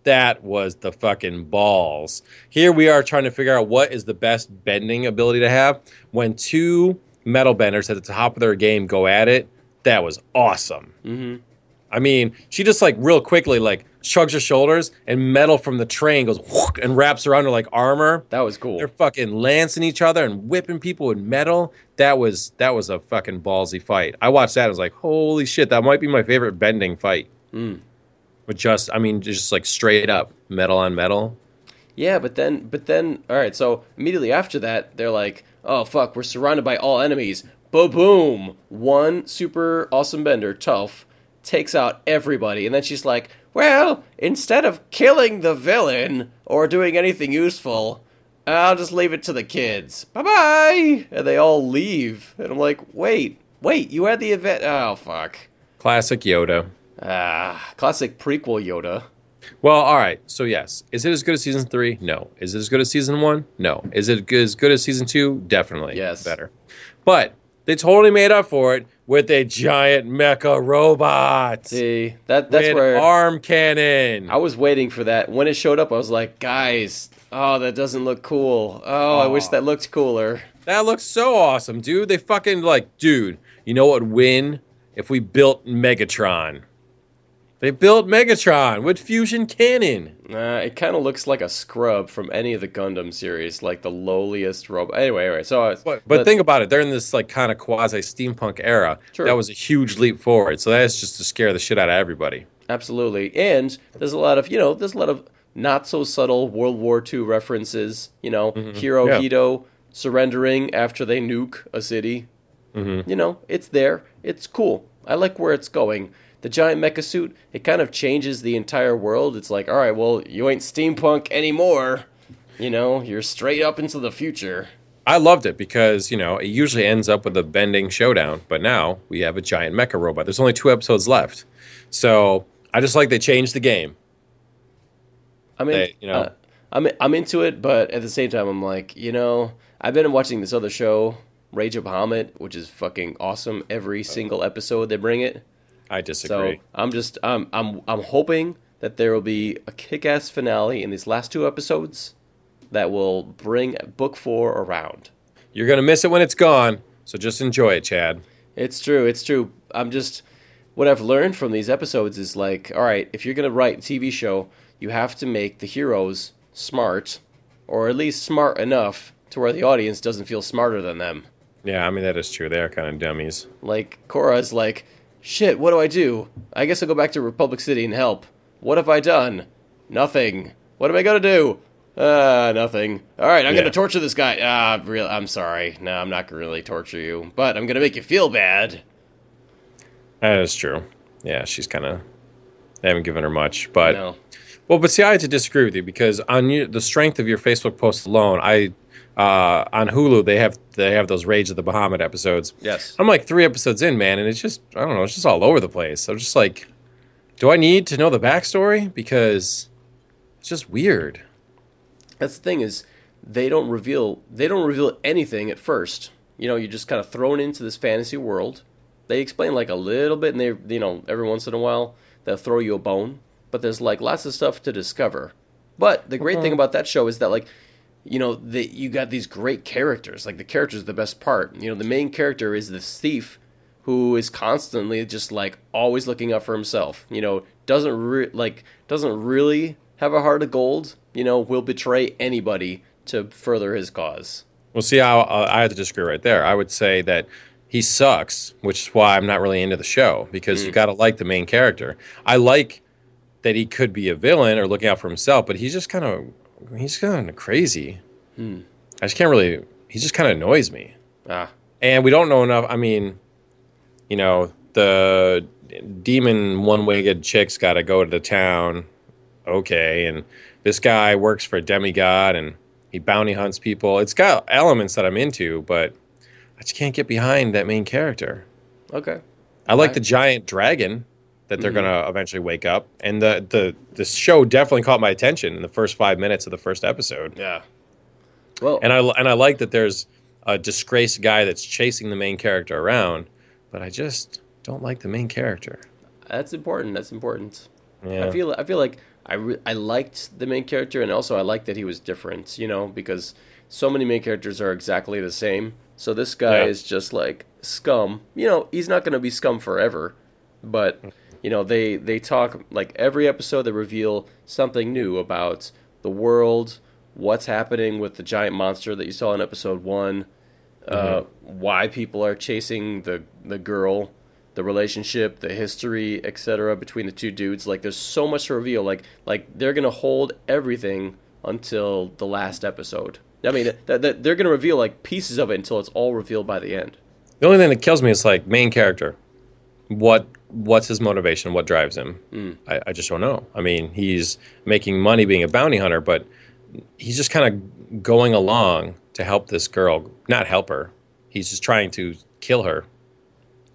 That was the fucking balls. Here we are trying to figure out what is the best bending ability to have when two metal benders at the top of their game go at it, that was awesome. Mm-hmm. I mean, she just like real quickly like shrugs her shoulders and metal from the train goes whook, and wraps around her like armor. That was cool. They're fucking lancing each other and whipping people with metal. That was that was a fucking ballsy fight. I watched that. I was like, holy shit, that might be my favorite bending fight. Mm. But just, I mean, just like straight up metal on metal. Yeah, but then, but then, all right. So immediately after that, they're like, "Oh fuck, we're surrounded by all enemies." Bo boom. One super awesome bender, tough, takes out everybody, and then she's like, "Well, instead of killing the villain or doing anything useful, I'll just leave it to the kids. Bye bye." And they all leave, and I'm like, "Wait, wait, you had the event? Oh fuck." Classic Yoda. Ah, classic prequel Yoda. Well, all right. So yes, is it as good as season three? No. Is it as good as season one? No. Is it as good as season two? Definitely. Yes. Better. But they totally made up for it with a giant mecha robot. See, that that's with where arm cannon. I was waiting for that. When it showed up, I was like, guys, oh, that doesn't look cool. Oh, I wish that looked cooler. That looks so awesome, dude. They fucking like, dude. You know what would win if we built Megatron? They built Megatron with fusion cannon. Uh, it kind of looks like a scrub from any of the Gundam series, like the lowliest robot. Anyway, anyway, so I, But, but think about it. They're in this like kind of quasi steampunk era. Sure. That was a huge leap forward. So that's just to scare the shit out of everybody. absolutely, and there's a lot of you know, there's a lot of not so subtle World War II references. You know, Hirohito Yeah. Surrendering after they nuke a city. You know, it's there. It's cool. I like where it's going. The giant mecha suit, it kind of changes the entire world. It's like, all right, well, you ain't steampunk anymore. You know, you're straight up into the future. I loved it because, you know, it usually ends up with a bending showdown, but now we have a giant mecha robot. There's only two episodes left. So I just like they changed the game. I mean, They- you know. uh, I'm I'm into it, but at the same time, I'm like, you know, I've been watching this other show, Rage of Bahamut, which is fucking awesome. Every single episode they bring it. I disagree. So. I'm just I'm I'm I'm hoping that there will be a kick-ass finale in these last two episodes that will bring book four around. You're going to miss it when it's gone. So just enjoy it, Chad. It's true. It's true. I'm just what I've learned from these episodes is like, all right, if you're gonna write a TV show, you have to make the heroes smart, or at least smart enough to where the audience doesn't feel smarter than them. Yeah, I mean, that is true. They are kind of dummies. Like Korra's like, shit, what do I do? I guess I'll go back to Republic City and help. What have I done? Nothing. What am I gonna do? Ah, nothing. All right, I'm Yeah. gonna torture this guy. Ah, real. I'm sorry. No, I'm not gonna really torture you, but I'm gonna make you feel bad. That is true. Yeah, she's kind of. They haven't given her much, but No. well, but see, I had to disagree with you because on you, the strength of your Facebook post alone, I uh, on Hulu they have they have those Rage of the Bahamut episodes. Yes. I'm like three episodes in, man, and it's just I don't know, it's just all over the place. I'm just like, do I need to know the backstory because it's just weird. That's the thing is they don't reveal they don't reveal anything at first. You know, you're just kind of thrown into this fantasy world. They explain like a little bit, and they you know every once in a while they'll throw you a bone, but there's like lots of stuff to discover. But the great thing about that show is that like you know that you got these great characters. Like the characters, the best part. You know, the main character is this thief who is constantly just like always looking out for himself. You know, doesn't re- like doesn't really have a heart of gold. You know, will betray anybody to further his cause. Well, see, I, I have to disagree right there. I would say that he sucks, which is why I'm not really into the show because you mm. got to like the main character. I like that he could be a villain or looking out for himself, but he's just kind of he's kind of crazy. I just can't really. He just kind of annoys me, Ah, and we don't know enough. I mean, you know, the demon one-winged chick's got to go to the town. Okay, and this guy works for a demigod and he bounty hunts people. It's got elements that I'm into, but I just can't get behind that main character. okay. I like Right. the giant dragon that they're mm-hmm. gonna eventually wake up, and the the the show definitely caught my attention in the first five minutes of the first episode. Yeah. Well, And I and I like that there's a disgraced guy that's chasing the main character around, but I just don't like the main character. that's important. That's important. Yeah. I feel I feel like I re- I liked the main character, and also I liked that he was different. You know, because so many main characters are exactly the same, So this guy Yeah. is just like scum. You know, he's not going to be scum forever, but mm. You know, they they talk like every episode they reveal something new about the world, what's happening with the giant monster that you saw in episode 1, uh, why people are chasing the the girl, the relationship, the history, etc. between the two dudes. Like there's so much to reveal. Like like they're gonna hold everything until the last episode. I mean, th- th- they're gonna reveal like pieces of it until it's all revealed by the end. The only thing that kills me is like main character. What what's his motivation? What drives him? Hmm. I, I just don't know. I mean, he's making money being a bounty hunter, but he's just kind of going along to help this girl. Not help her. He's just trying to kill her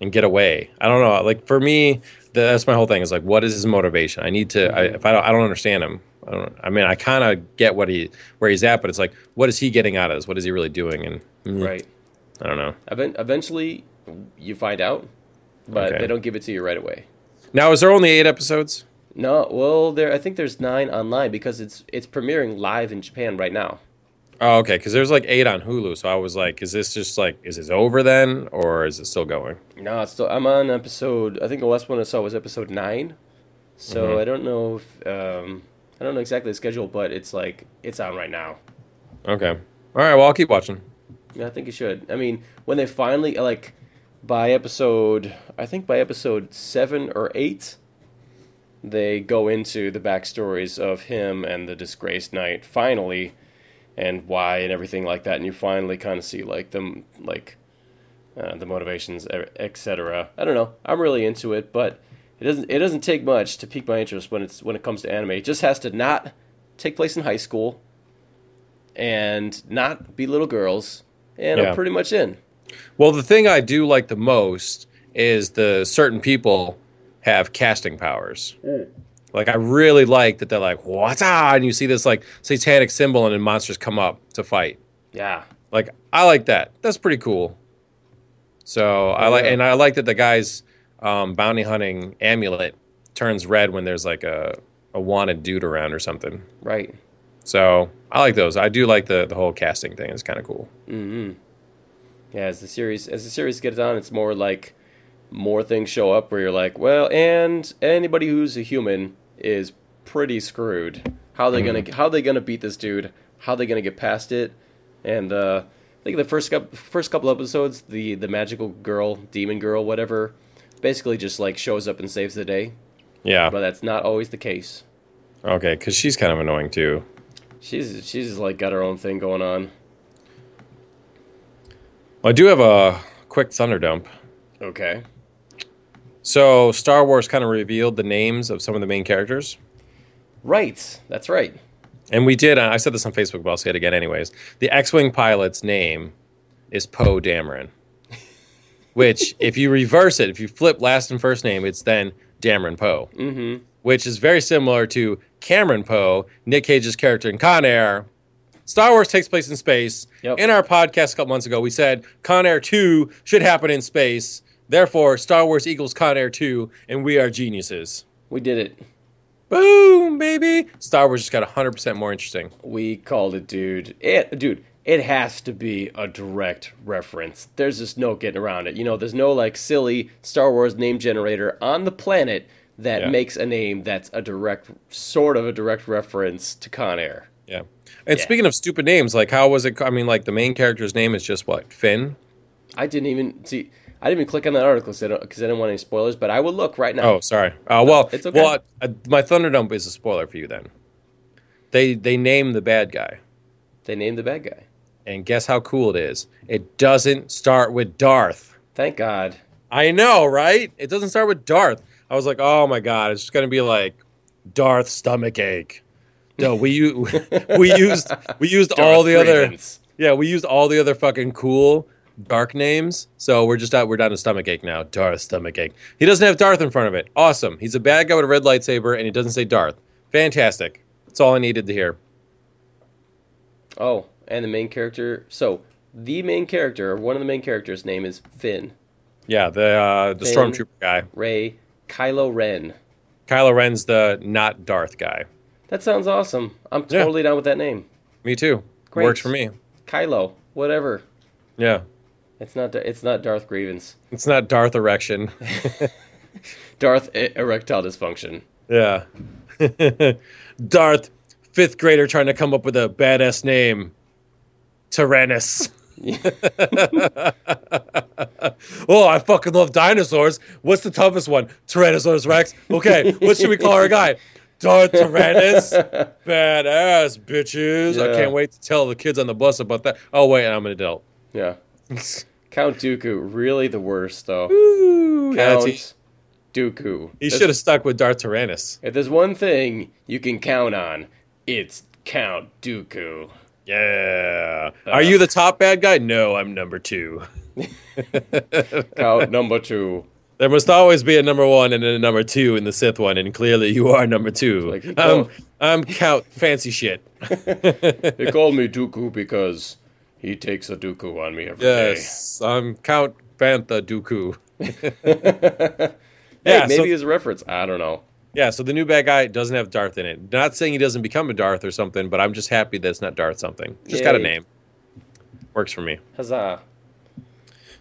and get away. I don't know. Like for me, the, that's my whole thing. Is like, what is his motivation? I need to. I, if I don't, I don't understand him. I don't. I mean, I kind of get what he where he's at, but it's like, what is he getting out of this? What is he really doing? And mm, Right. I don't know. Even- eventually, you find out, but Okay. they don't give it to you right away. Now, is there only eight episodes? No, well, there. I think there's nine online because it's it's premiering live in Japan right now. Oh, okay. Because there's like eight on Hulu, so I was like, is this just like, is this over then, or is it still going? No, it's still. I'm on episode. I think the last one I saw was episode nine. So Mm-hmm. I don't know if um, I don't know exactly the schedule, but it's like it's on right now. Okay. All right. Well, I'll keep watching. Yeah, I think you should. I mean, when they finally like by episode, I think by episode seven or eight, they go into the backstories of him and the disgraced knight finally, and why and everything like that, and you finally kind of see like them like uh, the motivations, etc. I don't know. I'm really into it, but it doesn't it doesn't take much to pique my interest when it's when it comes to anime. It just has to not take place in high school and not be little girls, and Yeah. I'm pretty much in. Well, the thing I do like the most is the certain people have casting powers. Like I really like that they're like, what's ah, and you see this like satanic symbol, and then monsters come up to fight. Yeah, Like I like that. That's pretty cool. So I like, and I like that the guy's um, bounty hunting amulet turns red when there's like a a wanted dude around or something. right. So I like those. I do like the the whole casting thing. It's kind of cool. Yeah, as the series as the series gets on, it's more like more things show up where you're like, well, and anybody who's a human is pretty screwed. How they gonna how they gonna beat this dude? How they gonna get past it? And uh, I think the first couple first couple episodes, the the magical girl, demon girl, whatever, basically just like shows up and saves the day. Yeah. But that's not always the case. Okay, because she's kind of annoying too. She's she's like got her own thing going on. Well, I do have a quick thunder dump. Okay. So Star Wars kind of revealed the names of some of the main characters. Right. That's right. And we did. I said this on Facebook, but I'll say it again, anyways. The X-wing pilot's name is Poe Dameron, which, if you reverse it, if you flip last and first name, it's then Dameron Poe, mm-hmm. which is very similar to Cameron Poe, Nick Cage's character in Con Air. Star Wars takes place in space. Yep. In our podcast a couple months ago, we said Con Air 2 should happen in space. Therefore, Star Wars equals Con Air 2, and we are geniuses. We did it. Boom, baby! Star Wars just got 100% more interesting. We called it, dude. It, dude, it has to be a direct reference. There's just no getting around it. You know, there's no like silly Star Wars name generator on the planet that Yeah. makes a name that's a direct, sort of a direct reference to Con Air. Yeah. And Yeah. speaking of stupid names, like how was it? I mean, like the main character's name is just what Finn. I didn't even see. I didn't even click on that article because I, I didn't want any spoilers. But I will look right now. Oh, sorry. Uh, well, it's okay. Well, uh, my Thunderdump is a spoiler for you then. They they name the bad guy, They name the bad guy. and guess how cool it is? It doesn't start with Darth. Thank God. I know, right? It doesn't start with Darth. I was like, oh my god, it's just gonna be like Darth stomach ache. No, we u- we used we used all Darth the other Grievance. yeah we used all the other fucking cool dark names. So we're just out we're down to stomach ache now. Darth stomach ache. He doesn't have Darth in front of it. Awesome. He's a bad guy with a red lightsaber, and he doesn't say Darth. Fantastic. That's all I needed to hear. Oh, and the main character. So the main character, or one of the main characters' name is Finn. Yeah, the uh, the Finn. stormtrooper guy. Rey Kylo Ren. Kylo Ren's the not Darth guy. That sounds awesome. I'm Yeah. totally down with that name. Me too. Great. Works for me. Kylo, whatever. Yeah. It's not. It's not Darth Grievance. It's not Darth Erection. Darth erectile dysfunction. Yeah. Darth, fifth grader trying to come up with a badass name. Tyrannus. oh, I fucking love dinosaurs. What's the toughest one? Tyrannosaurus Rex. Okay, what should we call our guy? Darth Tyrannus. Badass, bitches. I can't wait to tell the kids on the bus about that. Oh, wait, I'm an adult. Yeah. Count Dooku, really the worst though. Ooh, Count he Dooku. he should have stuck with Darth Tyrannus. If there's one thing you can count on, it's Count Dooku. Yeah. Uh, Are you the top bad guy? No, I'm number two. Count number two. There must always be a number one and a number two in the Sith one, and clearly you are number two. Like, I'm, oh. I'm Count Fancy Shit. They call me Dooku because he takes a Dooku on me every day. Yes, I'm Count Bantha Dooku. Hey, Yeah, maybe so- it's a reference. I don't know. Yeah, so the new bad guy doesn't have Darth in it. Not saying he doesn't become a Darth or something, but I'm just happy that it's not Darth something. Just got a name. Works for me. Huzzah.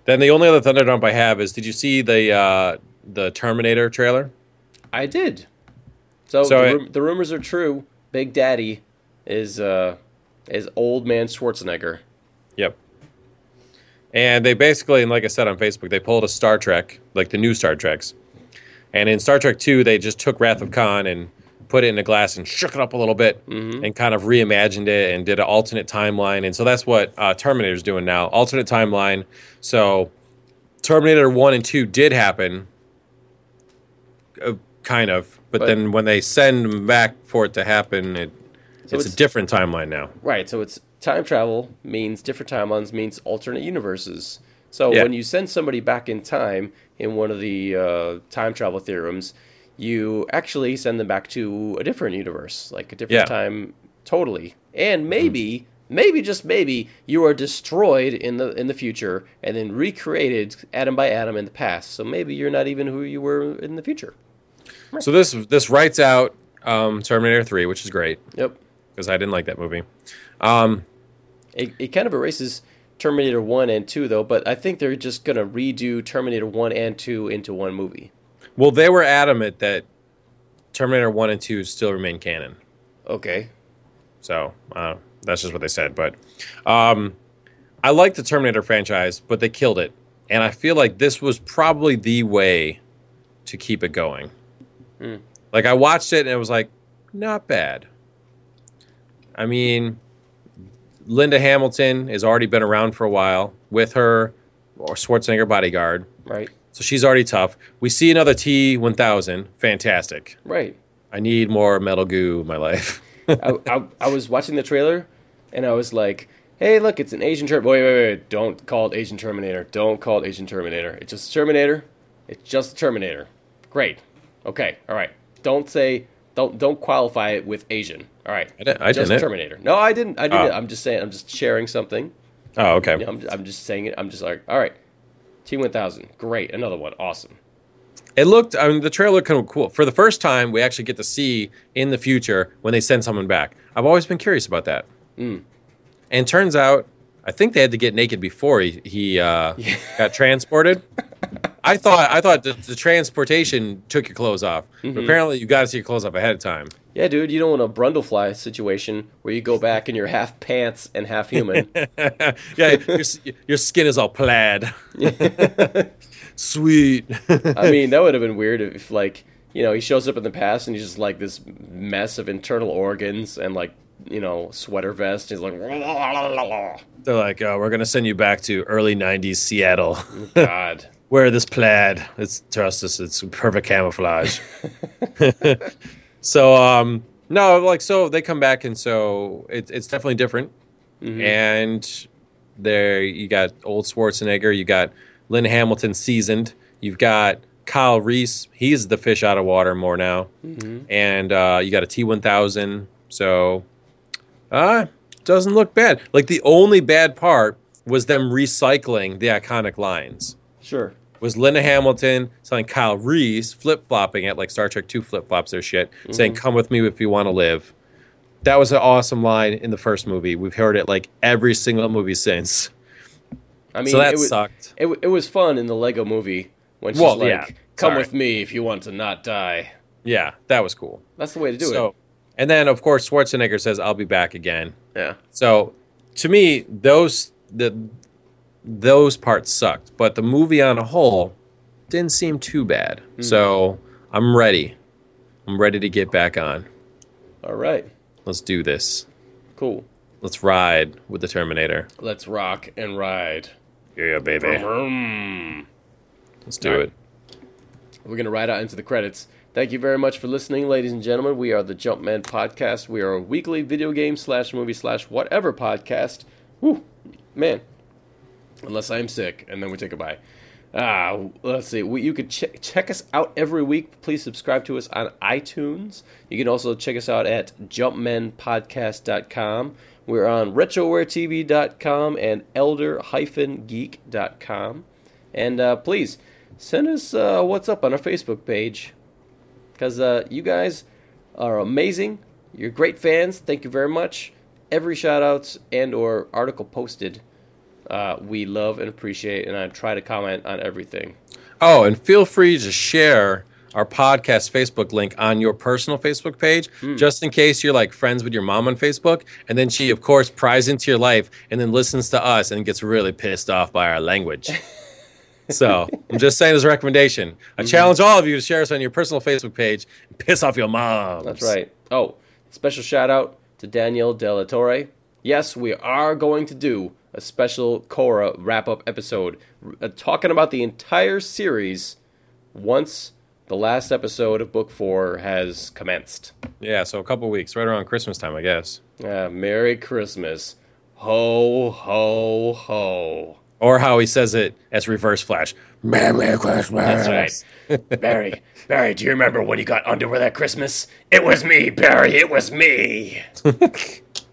Then the only other Thunder Dump I have is did you see the uh, the Terminator trailer? I did. So, So the, it- the rumors are true. Big Daddy is uh is old man Schwarzenegger. Yep. And they basically, and like I said on Facebook, they pulled a Star Trek, like the new Star Treks. And in Star Trek 2, they just took Wrath of Khan and put it in a glass and shook it up a little bit and kind of reimagined it and did an alternate timeline. And so that's what uh, Terminator's doing now alternate timeline. So Terminator 1 and 2 did happen, uh, kind of. But, But- then when they send them back for it to happen, it, So it's, it's- a different timeline now. Right. So it's time travel means different timelines means alternate universes. So Yeah. when you send somebody back in time in one of the uh, time travel theorems, you actually send them back to a different universe, like a different Yeah. time, totally. And maybe, maybe just maybe, you are destroyed in the in the future and then recreated atom by atom in the past. So maybe you're not even who you were in the future. So this this writes out um, Terminator 3, which is great Yep. because I didn't like that movie. Um, It, it kind of erases Terminator 1 and 2, though, but I think they're just going to redo Terminator 1 and 2 into one movie. Well, they were adamant that Terminator 1 and 2 still remain canon. Okay. So uh, that's just what they said. But um, I like the Terminator franchise, but they killed it. And I feel like this was probably the way to keep it going. Like, I watched it and it was like, not bad. I mean, Linda Hamilton has already been around for a while with her or Schwarzenegger bodyguard. Right. So she's already tough. We see another T 1000. Fantastic. Right. I need more metal goo in my life. I, I, I was watching the trailer and I was like, hey, look, it's an Asian Terminator. Wait, wait, wait. Don't call it Asian Terminator. Don't call it Asian Terminator. It's just Terminator. It's just Terminator. Great. Okay. All right. Don't say, don't don't qualify it with Asian. All right. I, didn't- I just didn't. Terminator. No, I didn't. I didn't. Oh. I'm just saying, I'm just sharing something. Oh, okay. Yeah, I'm, I'm just saying it. I'm just like, all right, T1000, great, another one, awesome. It looked, I mean, the trailer looked kind of cool. For the first time, we actually get to see in the future when they send someone back. I've always been curious about that. And turns out, I think they had to get naked before he, he uh, got transported. I thought I thought the, the transportation took your clothes off, but apparently you got to see your clothes off ahead of time. Yeah, dude, you don't want a Brundlefly situation where you go back and you're half pants and half human. yeah, your, your skin is all plaid. Sweet. I mean, that would have been weird if, like, you know, he shows up in the past and he's just like this mess of internal organs and like, you know, sweater vest. He's like, They're like, oh, we're gonna send you back to early '90s Seattle. God. Wear this plaid. It's trust us. It's perfect camouflage. So, um, no, like, so they come back, and so it's it's definitely different. And there, you got old Schwarzenegger. You got Lynn Hamilton seasoned. You've got Kyle Reese. He's the fish out of water more now. And uh, you got a T1000. So, uh, doesn't look bad. Like the only bad part was them recycling the iconic lines. Sure. Was Linda Hamilton telling Kyle Reese flip flopping it like Star Trek Two flip flops their shit, saying mm-hmm. "Come with me if you want to live." That was an awesome line in the first movie. We've heard it like every single movie since. I mean, So that it was, sucked. It, it was fun in the Lego movie when she's Well, like, yeah. "Come Sorry. with me if you want to not die." Yeah, that was cool. That's the way to do so, and then of course Schwarzenegger says, "I'll be back again." Yeah. So, to me, those the those parts sucked, but the movie on a whole didn't seem too bad. Hmm. So, I'm ready. I'm ready to get back on. All right. Let's do this. Cool. Let's ride with the Terminator. Let's rock and ride. Yeah, baby. Vroom. Let's do right. it. We're going to ride out into the credits. Thank you very much for listening, ladies and gentlemen. We are the Jumpman Podcast. We are a weekly video game slash movie slash whatever podcast. Whew, man. Unless I'm sick, and then we take a bye. Ah, let's see. We, you could check check us out every week. Please subscribe to us on iTunes. You can also check us out at jumpmanpodcast.com. We're on retrowaretv.com and elder-geek.com. And uh, please send us uh, what's up on our Facebook page because uh, you guys are amazing. You're great fans. Thank you very much. Every shout outs and or article posted, uh, we love and appreciate, and I try to comment on everything. Oh, and feel free to share our podcast Facebook link on your personal Facebook page, just in case you're like friends with your mom on Facebook, and then she, of course, pries into your life and then listens to us and gets really pissed off by our language. so I'm just saying as a recommendation. I challenge all of you to share us on your personal Facebook page and piss off your mom. That's right. Oh, special shout out to Daniel Della Torre. Yes, we are going to do a special Korra wrap up episode uh, talking about the entire series once the last episode of book four has commenced. Yeah, so a couple weeks, right around Christmas time, I guess. Yeah, Merry Christmas. Ho, ho, ho. Or how he says it as reverse flash. Merry Christmas. That's right. Barry, Barry, do you remember when you got underwear that Christmas? It was me, Barry. It was me. All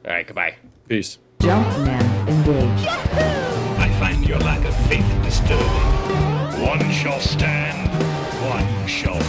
right, goodbye. Peace. Engaged. I find your lack of faith disturbing. One shall stand, one shall.